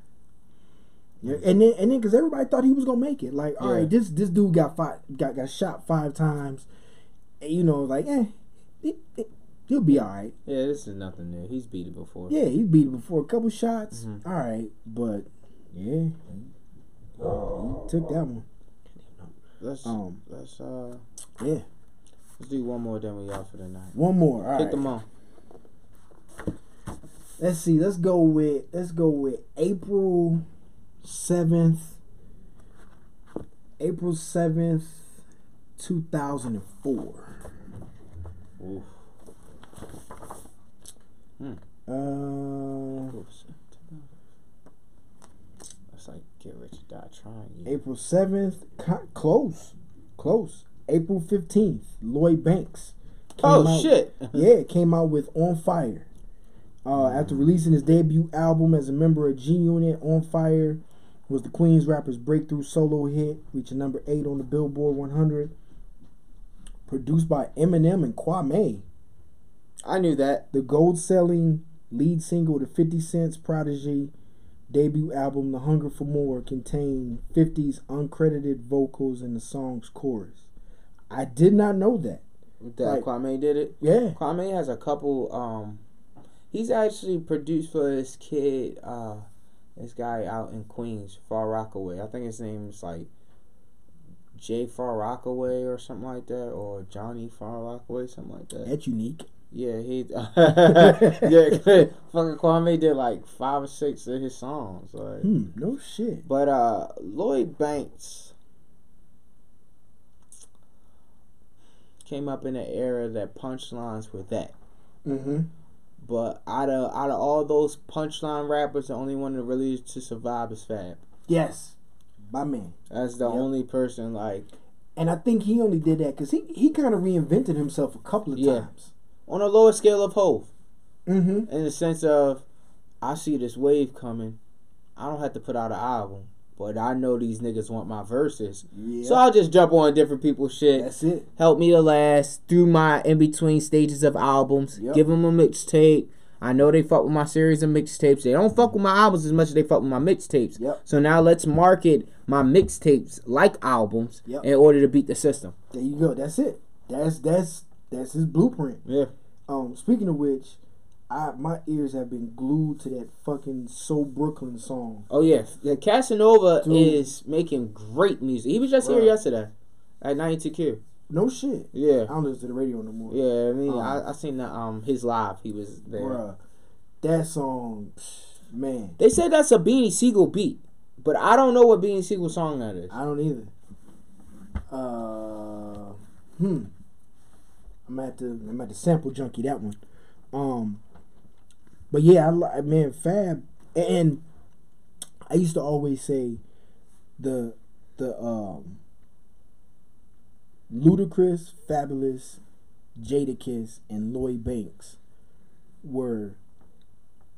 Yeah, and then and then because everybody thought he was gonna make it. Like, all Yeah. right, this this dude got five, got got shot five times. And, you know, like, eh, he, will be all right. Yeah, this is nothing new. He's beat it before. Yeah, he's beat it before a couple shots. Mhm. All right, but yeah, he, he took that one. Let's Um, let's uh Yeah, let's do one more then we out for the night. one more. All Kick right. them on. Let's see. Let's go with let's go with April seventh. April seventh, two thousand and four. Uh, Oops. That's like get rich or die trying. You. April seventh, close, close. April fifteenth, Lloyd Banks. Oh out- shit. yeah, came out with On Fire. Uh, after releasing his debut album as a member of G Unit, On Fire was the Queens rapper's breakthrough solo hit, reaching number eight on the Billboard 100. Produced by Eminem and Kwame, I knew that. the gold-selling lead single to 50 Cent's Prodigy debut album, The Hunger for More, contained 50's uncredited vocals in the song's chorus. I did not know that. That Like- Kwame did it. Yeah. Kwame has a couple. Um, he's actually produced for this kid. Uh, this guy out in Queens, Far Rockaway. I think his name is like Jay Far Rockaway or something like that, or Johnny Far Rockaway, something like that. That's unique. Yeah, he. yeah, fucking Kwame did like five or six of his songs. Like, Hmm, no shit. but uh, Lloyd Banks came up in an era that punchlines were that. Mm-hmm. But out of out of all those punchline rappers, the only one that really to survive is Fab. Yes, by me. That's the Yep. only person like And I think he only did that because he, he kind of reinvented himself a couple of Yeah. times. On a lower scale of hope. Mm-hmm. in the sense of I see this wave coming. I don't have to put out an album, but I know these niggas want my verses, Yeah. so I'll just jump on different people's shit. That's it. help me to last through my in between stages of albums. Yep. Give them a mixtape. I know they fuck with my series of mixtapes. They don't fuck with my albums as much as they fuck with my mixtapes. Yep. So now let's market my mixtapes like albums Yep. in order to beat the system. There you go. That's it. That's that's that's his blueprint. Yeah. Um, speaking of which, I my ears have been glued to that fucking So Brooklyn song. Oh yeah. yeah Casanova Dude. is making great music. He was just here yesterday at 92Q. No shit. Yeah. I don't listen to the radio no more. Yeah, I mean, Um, I, I seen that um his live. He was there. Bruh, that song, man, They said that's a Beanie Sigel beat, but I don't know what Beanie Sigel song that is. I don't either. Uh, hmm. I'm at the I'm at the sample junkie that one. Um, but yeah, I like man Fab, and I used to always say the the um Ludacris, Fabolous, Jadakiss, and Lloyd Banks were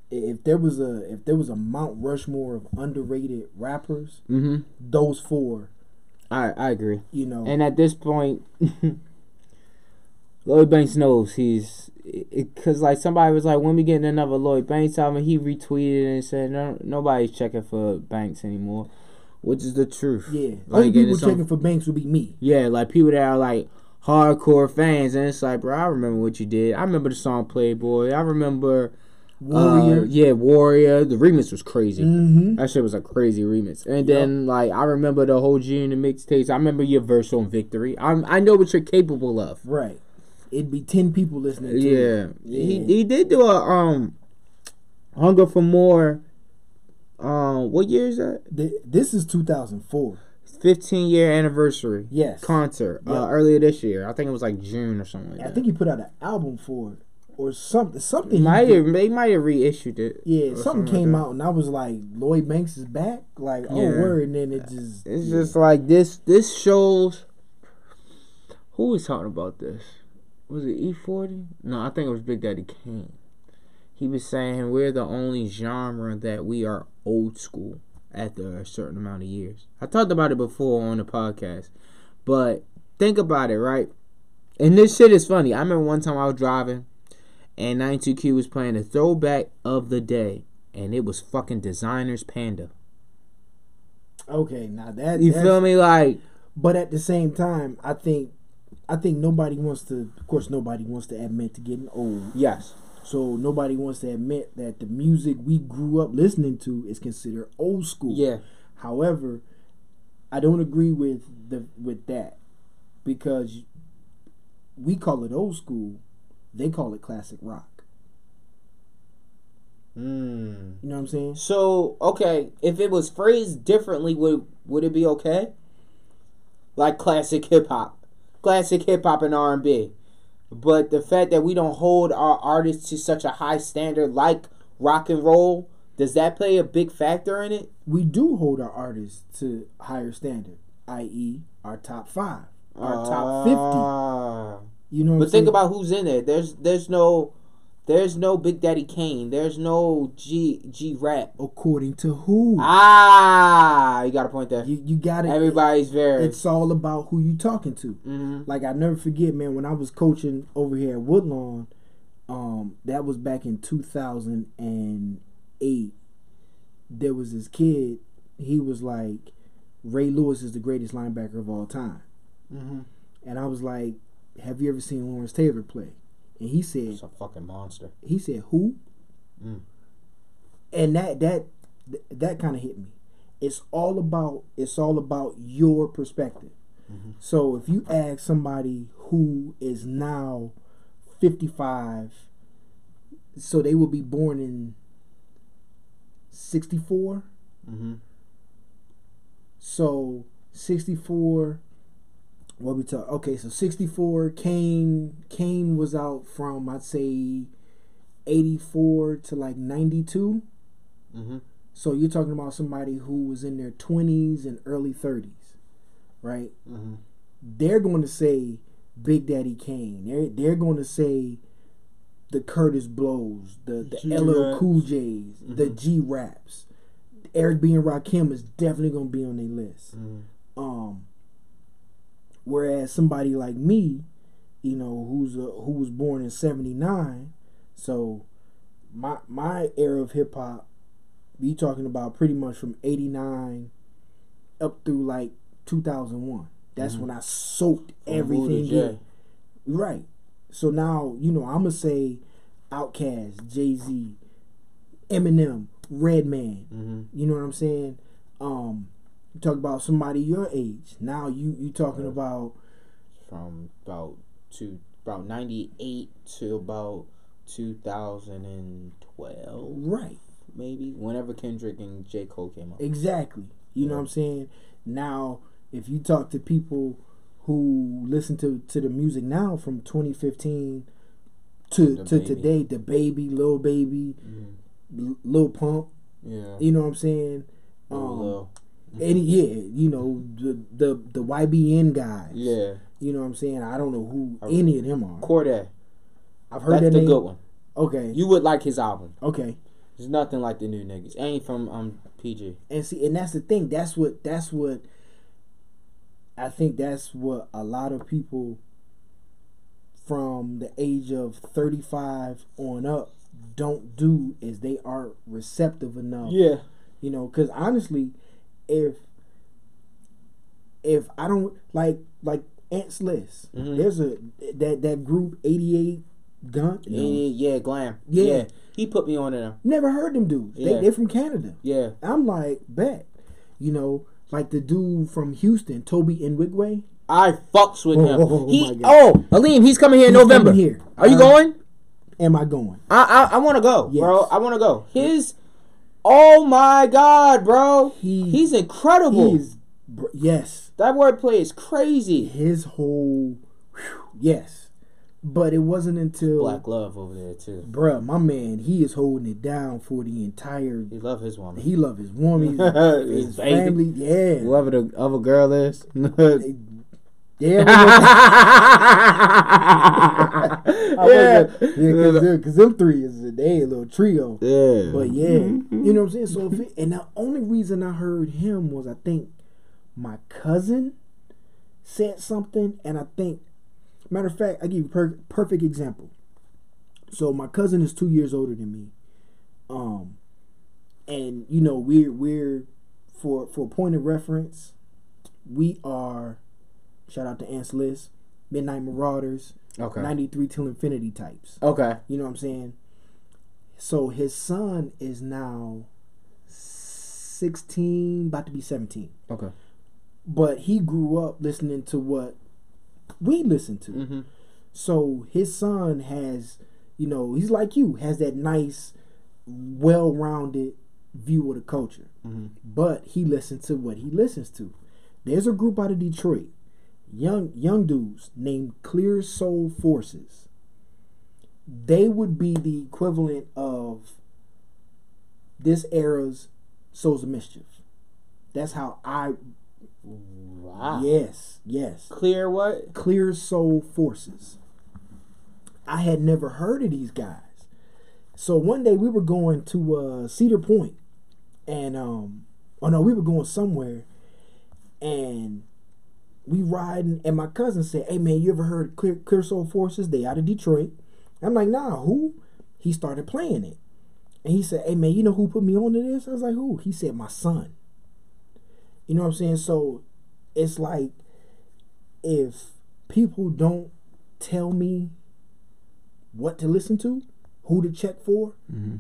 if there was a if there was a Mount Rushmore of underrated rappers, Mm-hmm. those four, I I agree. you know, And at this point, Lloyd Banks knows he's because like somebody was like, when we getting another Lloyd Banks album, he retweeted and said, no, nobody's checking for Banks anymore, which is the truth. yeah. Like, Only people checking for Banks would be me. Yeah, like people that are like hardcore fans, and it's like, bro, I remember what you did. I remember the song Playboy. I remember Warrior. Uh, yeah, Warrior. The remix was crazy. Mm-hmm. That shit was a crazy remix. And then like I remember the whole G and the mixtapes. I remember your verse on Victory. I'm I know what you're capable of. Right. It'd be ten people listening to Yeah. it. He he did do a um Hunger for More. Um, what year is that? Th- This is 2004. 15 year anniversary Yes. concert Yeah. uh, earlier this year. I think it was like June or something like I think he put out an album for it or something. Something. might have, they might have reissued it. Yeah, or something came that. out and I was like, Lloyd Banks is back. Like, oh Yeah. word, and then it just It's just like this. This shows. Who was talking about this? Was it E40? No, I think it was Big Daddy Kane. He was saying we're the only genre that we are old school after a certain amount of years. I talked about it before on the podcast, but think about it, right? And this shit is funny. I remember one time I was driving, and 92Q was playing a throwback of the day, and it was fucking Desiigner's Panda. okay. Now that You feel me? Like. But at the same time, I think, I think nobody wants to. Of course, nobody wants to admit to getting old. Yes. So nobody wants to admit that the music we grew up listening to is considered old school. Yeah. However, I don't agree with the with that because we call it old school, they call it classic rock. Mm. You know what I'm saying? So okay, if it was phrased differently, would would it be okay? Like classic hip hop, classic hip hop and R and B, but the fact that we don't hold our artists to such a high standard, like rock and roll, does that play a big factor in it? We do hold our artists to higher standard, i.e., our top five, our top fifty. Ah. You know But think saying? about who's in there. There's there's no there's no Big Daddy Kane. There's no G G Rap. according to who. Ah, you got a point there. you you got to Everybody's very. It's all about who you talking to. Mhm. Like I never forget, man, when I was coaching over here at Woodlawn, um, that was back in two thousand and eight. There was this kid. He was like, Ray Lewis is the greatest linebacker of all time, Mhm. and I was like, Have you ever seen Lawrence Taylor play? And he said, It's a fucking monster. he said who? Mm. And that that that kind of hit me. It's all about it's all about your perspective. Mhm. So if you ask somebody who is now 55 so they will be born in 64 Mhm. so 64 what we talk okay so 64 Kane Kane was out from I'd say 84 to like 92 Mhm. so you're talking about somebody who was in their 20s and early 30s right Mhm. they're going to say Big Daddy Kane they're they're going to say the Kurtis Blows the the LL Cool J's the Mhm. G Raps Eric B and Rakim is definitely going to be on their list Mhm. um, whereas somebody like me, you know, who's a, who was born in '79, so my my era of hip hop, you talking about pretty much from '89 up through like 2001. That's Mhm. when I soaked From everything in. Right. So now you know I'm gonna say, OutKast, Jay Z, Eminem, Redman. Mhm. You know what I'm saying? Um, you talk about somebody your age. Now you you talking Right. about From about two, about ninety eight to about two thousand and twelve, right maybe. Whenever Kendrick and J Cole came out. exactly. You know what I'm saying? Now, if you talk to people who listen to to the music now from 2015 to The to Baby. today, the baby, Lil Baby, Mhm. Lil Pump. Yeah. You know what I'm saying? Um. Any yeah, you know the the the YBN guys. Yeah. You know what I'm saying? I don't know who I- any of them are. Cordae. I've heard That's that the name. good one. Okay. You would like his album. Okay. There's nothing like the new niggas. Ain't from um PG. and see and that's the thing that's what that's what i think that's what a lot of people from the age of 35 on up don't do is they aren't receptive enough Yeah. you know because honestly if if i don't like like ants list Mhm. there's a that that group 88 Gun. Yeah, No. yeah, Glam. Yeah. Yeah. He put me on them. Never heard them dudes. They, Yeah. they're from Canada. Yeah. I'm like, bet. You know, like the dude from Houston, Tobe Nwigwe. I fucks with Oh, him. oh, oh he, oh, Aleem, he's coming here in He's November. here. Are you Uh, going? Am I going? I I, I want to go, Yes. bro. I want to go. His, oh my god, bro. He- he's incredible. He is, br- yes. that wordplay is crazy. His whole, whew, yes. But it wasn't until, Black love over there too. bruh, my man, he is holding it down for the entire. He love his woman. He love his woman, His his, family. Yeah, Whoever the other girl is. yeah. I yeah. yeah, because them three is a day a little trio. Yeah. But yeah, you know what I'm saying. So if it, and the only reason I heard him was I think my cousin said something, and I think matter of fact, I give you per- perfect example. So my cousin is two years older than me, um, and you know we're we're for for point of reference, we are shout out to Ants List, Midnight Marauders, Okay. ninety three till infinity types. Okay. You know what I'm saying? So his son is now 16, about to be 17. Okay. But he grew up listening to what we listen to. Mm-hmm. So his son has, you know, he's like you, has that nice, well rounded view of the culture. Mm-hmm. But he listens to what he listens to. There's a group out of Detroit, young young dudes named Clear Soul Forces. They would be the equivalent of this era's Souls of Mischief. That's how I Wow. yes, yes. Clear what? Clear Soul Forces. I had never heard of these guys. So one day we were going to uh, Cedar Point, and um, oh no, we were going somewhere, and we riding, and my cousin said, "Hey man, you ever heard Clear Clear Soul Forces? They out of Detroit." I'm like, "Nah, who?" He started playing it, and he said, "Hey man, you know who put me on to this?" I was like, "Who?" He said, "My son." You know what I'm saying? So it's like if people don't tell me what to listen to, who to check for, Mm-hmm.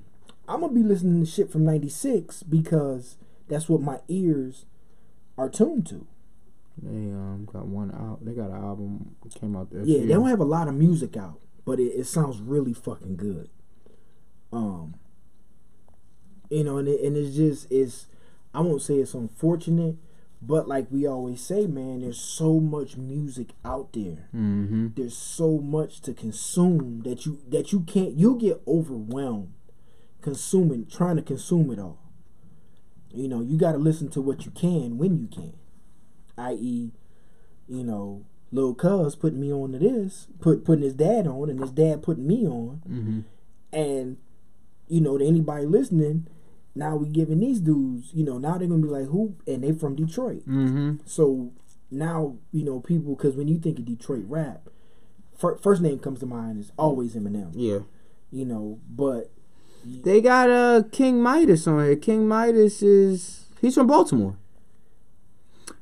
I'm gonna be listening to shit from '96 because that's what my ears are tuned to. They um got one out. They got an album came out this Yeah, year. they don't have a lot of music out, but it, it sounds really fucking good. Um, you know, and it, and it's just it's I won't say it's unfortunate, but like we always say, man, there's so much music out there. Mm-hmm. There's so much to consume that you that you can't you'll get overwhelmed consuming trying to consume it all. You know, you got to listen to what you can when you can. I.e., you know, little cuz putting me on to this, put putting his dad on, and his dad putting me on, Mm-hmm. and you know, to anybody listening, now we giving these dudes, you know, now they're gonna be like, who? And they from Detroit, Mm-hmm. so now you know people because when you think of Detroit rap, fir- first name comes to mind is always Eminem, Yeah. you know, but They got uh King Midas on here. King Midas is he's from Baltimore.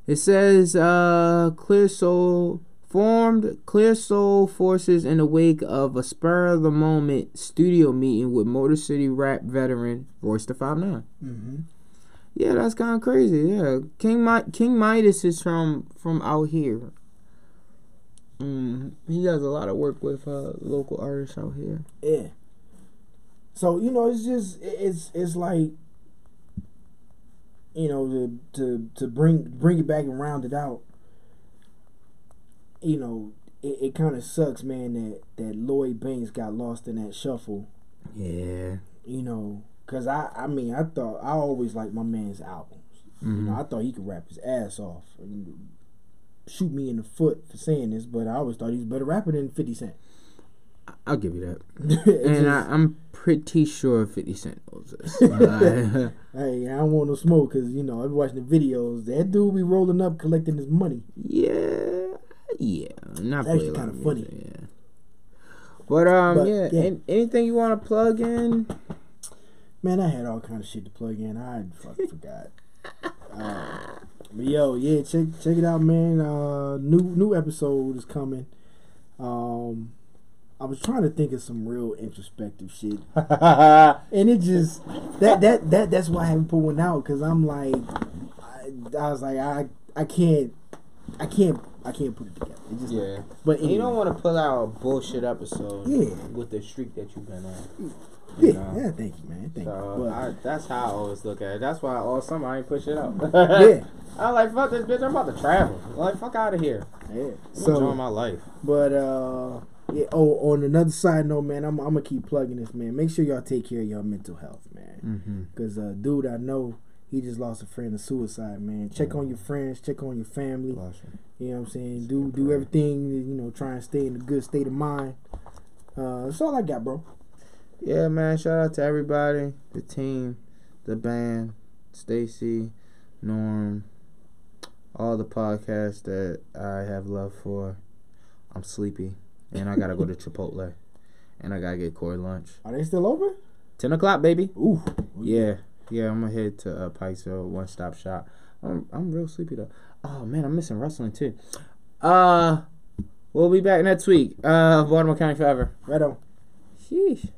It says uh Clear Soul formed Clear Soul forces in the wake of a spur of the moment studio meeting with Motor City rap veteran Royce the Five Nine. hmm Yeah, that's kind of crazy. Yeah, King Mi- King Midas is from from out here. Mm, he does a lot of work with uh, local artists out here. Yeah. So you know, it's just it's it's like you know to to to bring bring it back and round it out. You know, it, it kind of sucks, man, that that Lloyd Banks got lost in that shuffle. Yeah. You know, cause I I mean I thought I always liked my man's albums. You know, mm-hmm. I thought he could rap his ass off. And shoot me in the foot for saying this, but I always thought he was a better rapper than Fifty Cent. I'll give you that. And just- I, I'm pretty sure 50 Cent knows this. Uh, Hey, I don't want no smoke because you know I be watching the videos. That dude be rolling up collecting his money. yeah, yeah. Not actually lot kinda funny. Yeah. But um, But, yeah. yeah. an- anything you want to plug in? Man, I had all kind of shit to plug in. I fucking forgot. Uh, but yo, yeah, check check it out, man. Uh, new new episode is coming. Um, I'm was trying to think of some real introspective shit, and it just that that that that's why I haven't put one out because I'm like, I, I was like I I can't I can't I can't put it together. It just yeah. but anyway, you don't want to pull out a bullshit episode. Yeah. With the streak that you've been on. yeah, know. yeah, thank you, man, thank So you. But, I, that's how I always look at it. That's why all summer I ain't push it out. yeah, I'm like, fuck this bitch. I'm about to travel. like, fuck out of here. yeah. I'm So enjoying my life. But uh yeah, oh on another side note, man, I'm I'm gonna keep plugging this, man. Make sure y'all take care of your mental health, man. Mm-hmm. Cause uh dude I know he just lost a friend to suicide, man. Check on your friends, check on your family. You know what I'm saying? Do do everything, you know, try and stay in a good state of mind. Uh that's all I got, bro. Yeah, man. Shout out to everybody, the team, the band, Stacy, Norm, all the podcasts that I have love for. I'm sleepy, and I gotta go to Chipotle, and I gotta get Corey lunch. Are they still open? Ten o'clock, baby. Ooh. Yeah, yeah. I'm gonna head to uh, Pikesville, one stop shop. I'm I'm real sleepy though. Oh man, I'm missing wrestling too. Uh, we'll be back next week. Uh, Baltimore County forever. Right on. Sheesh.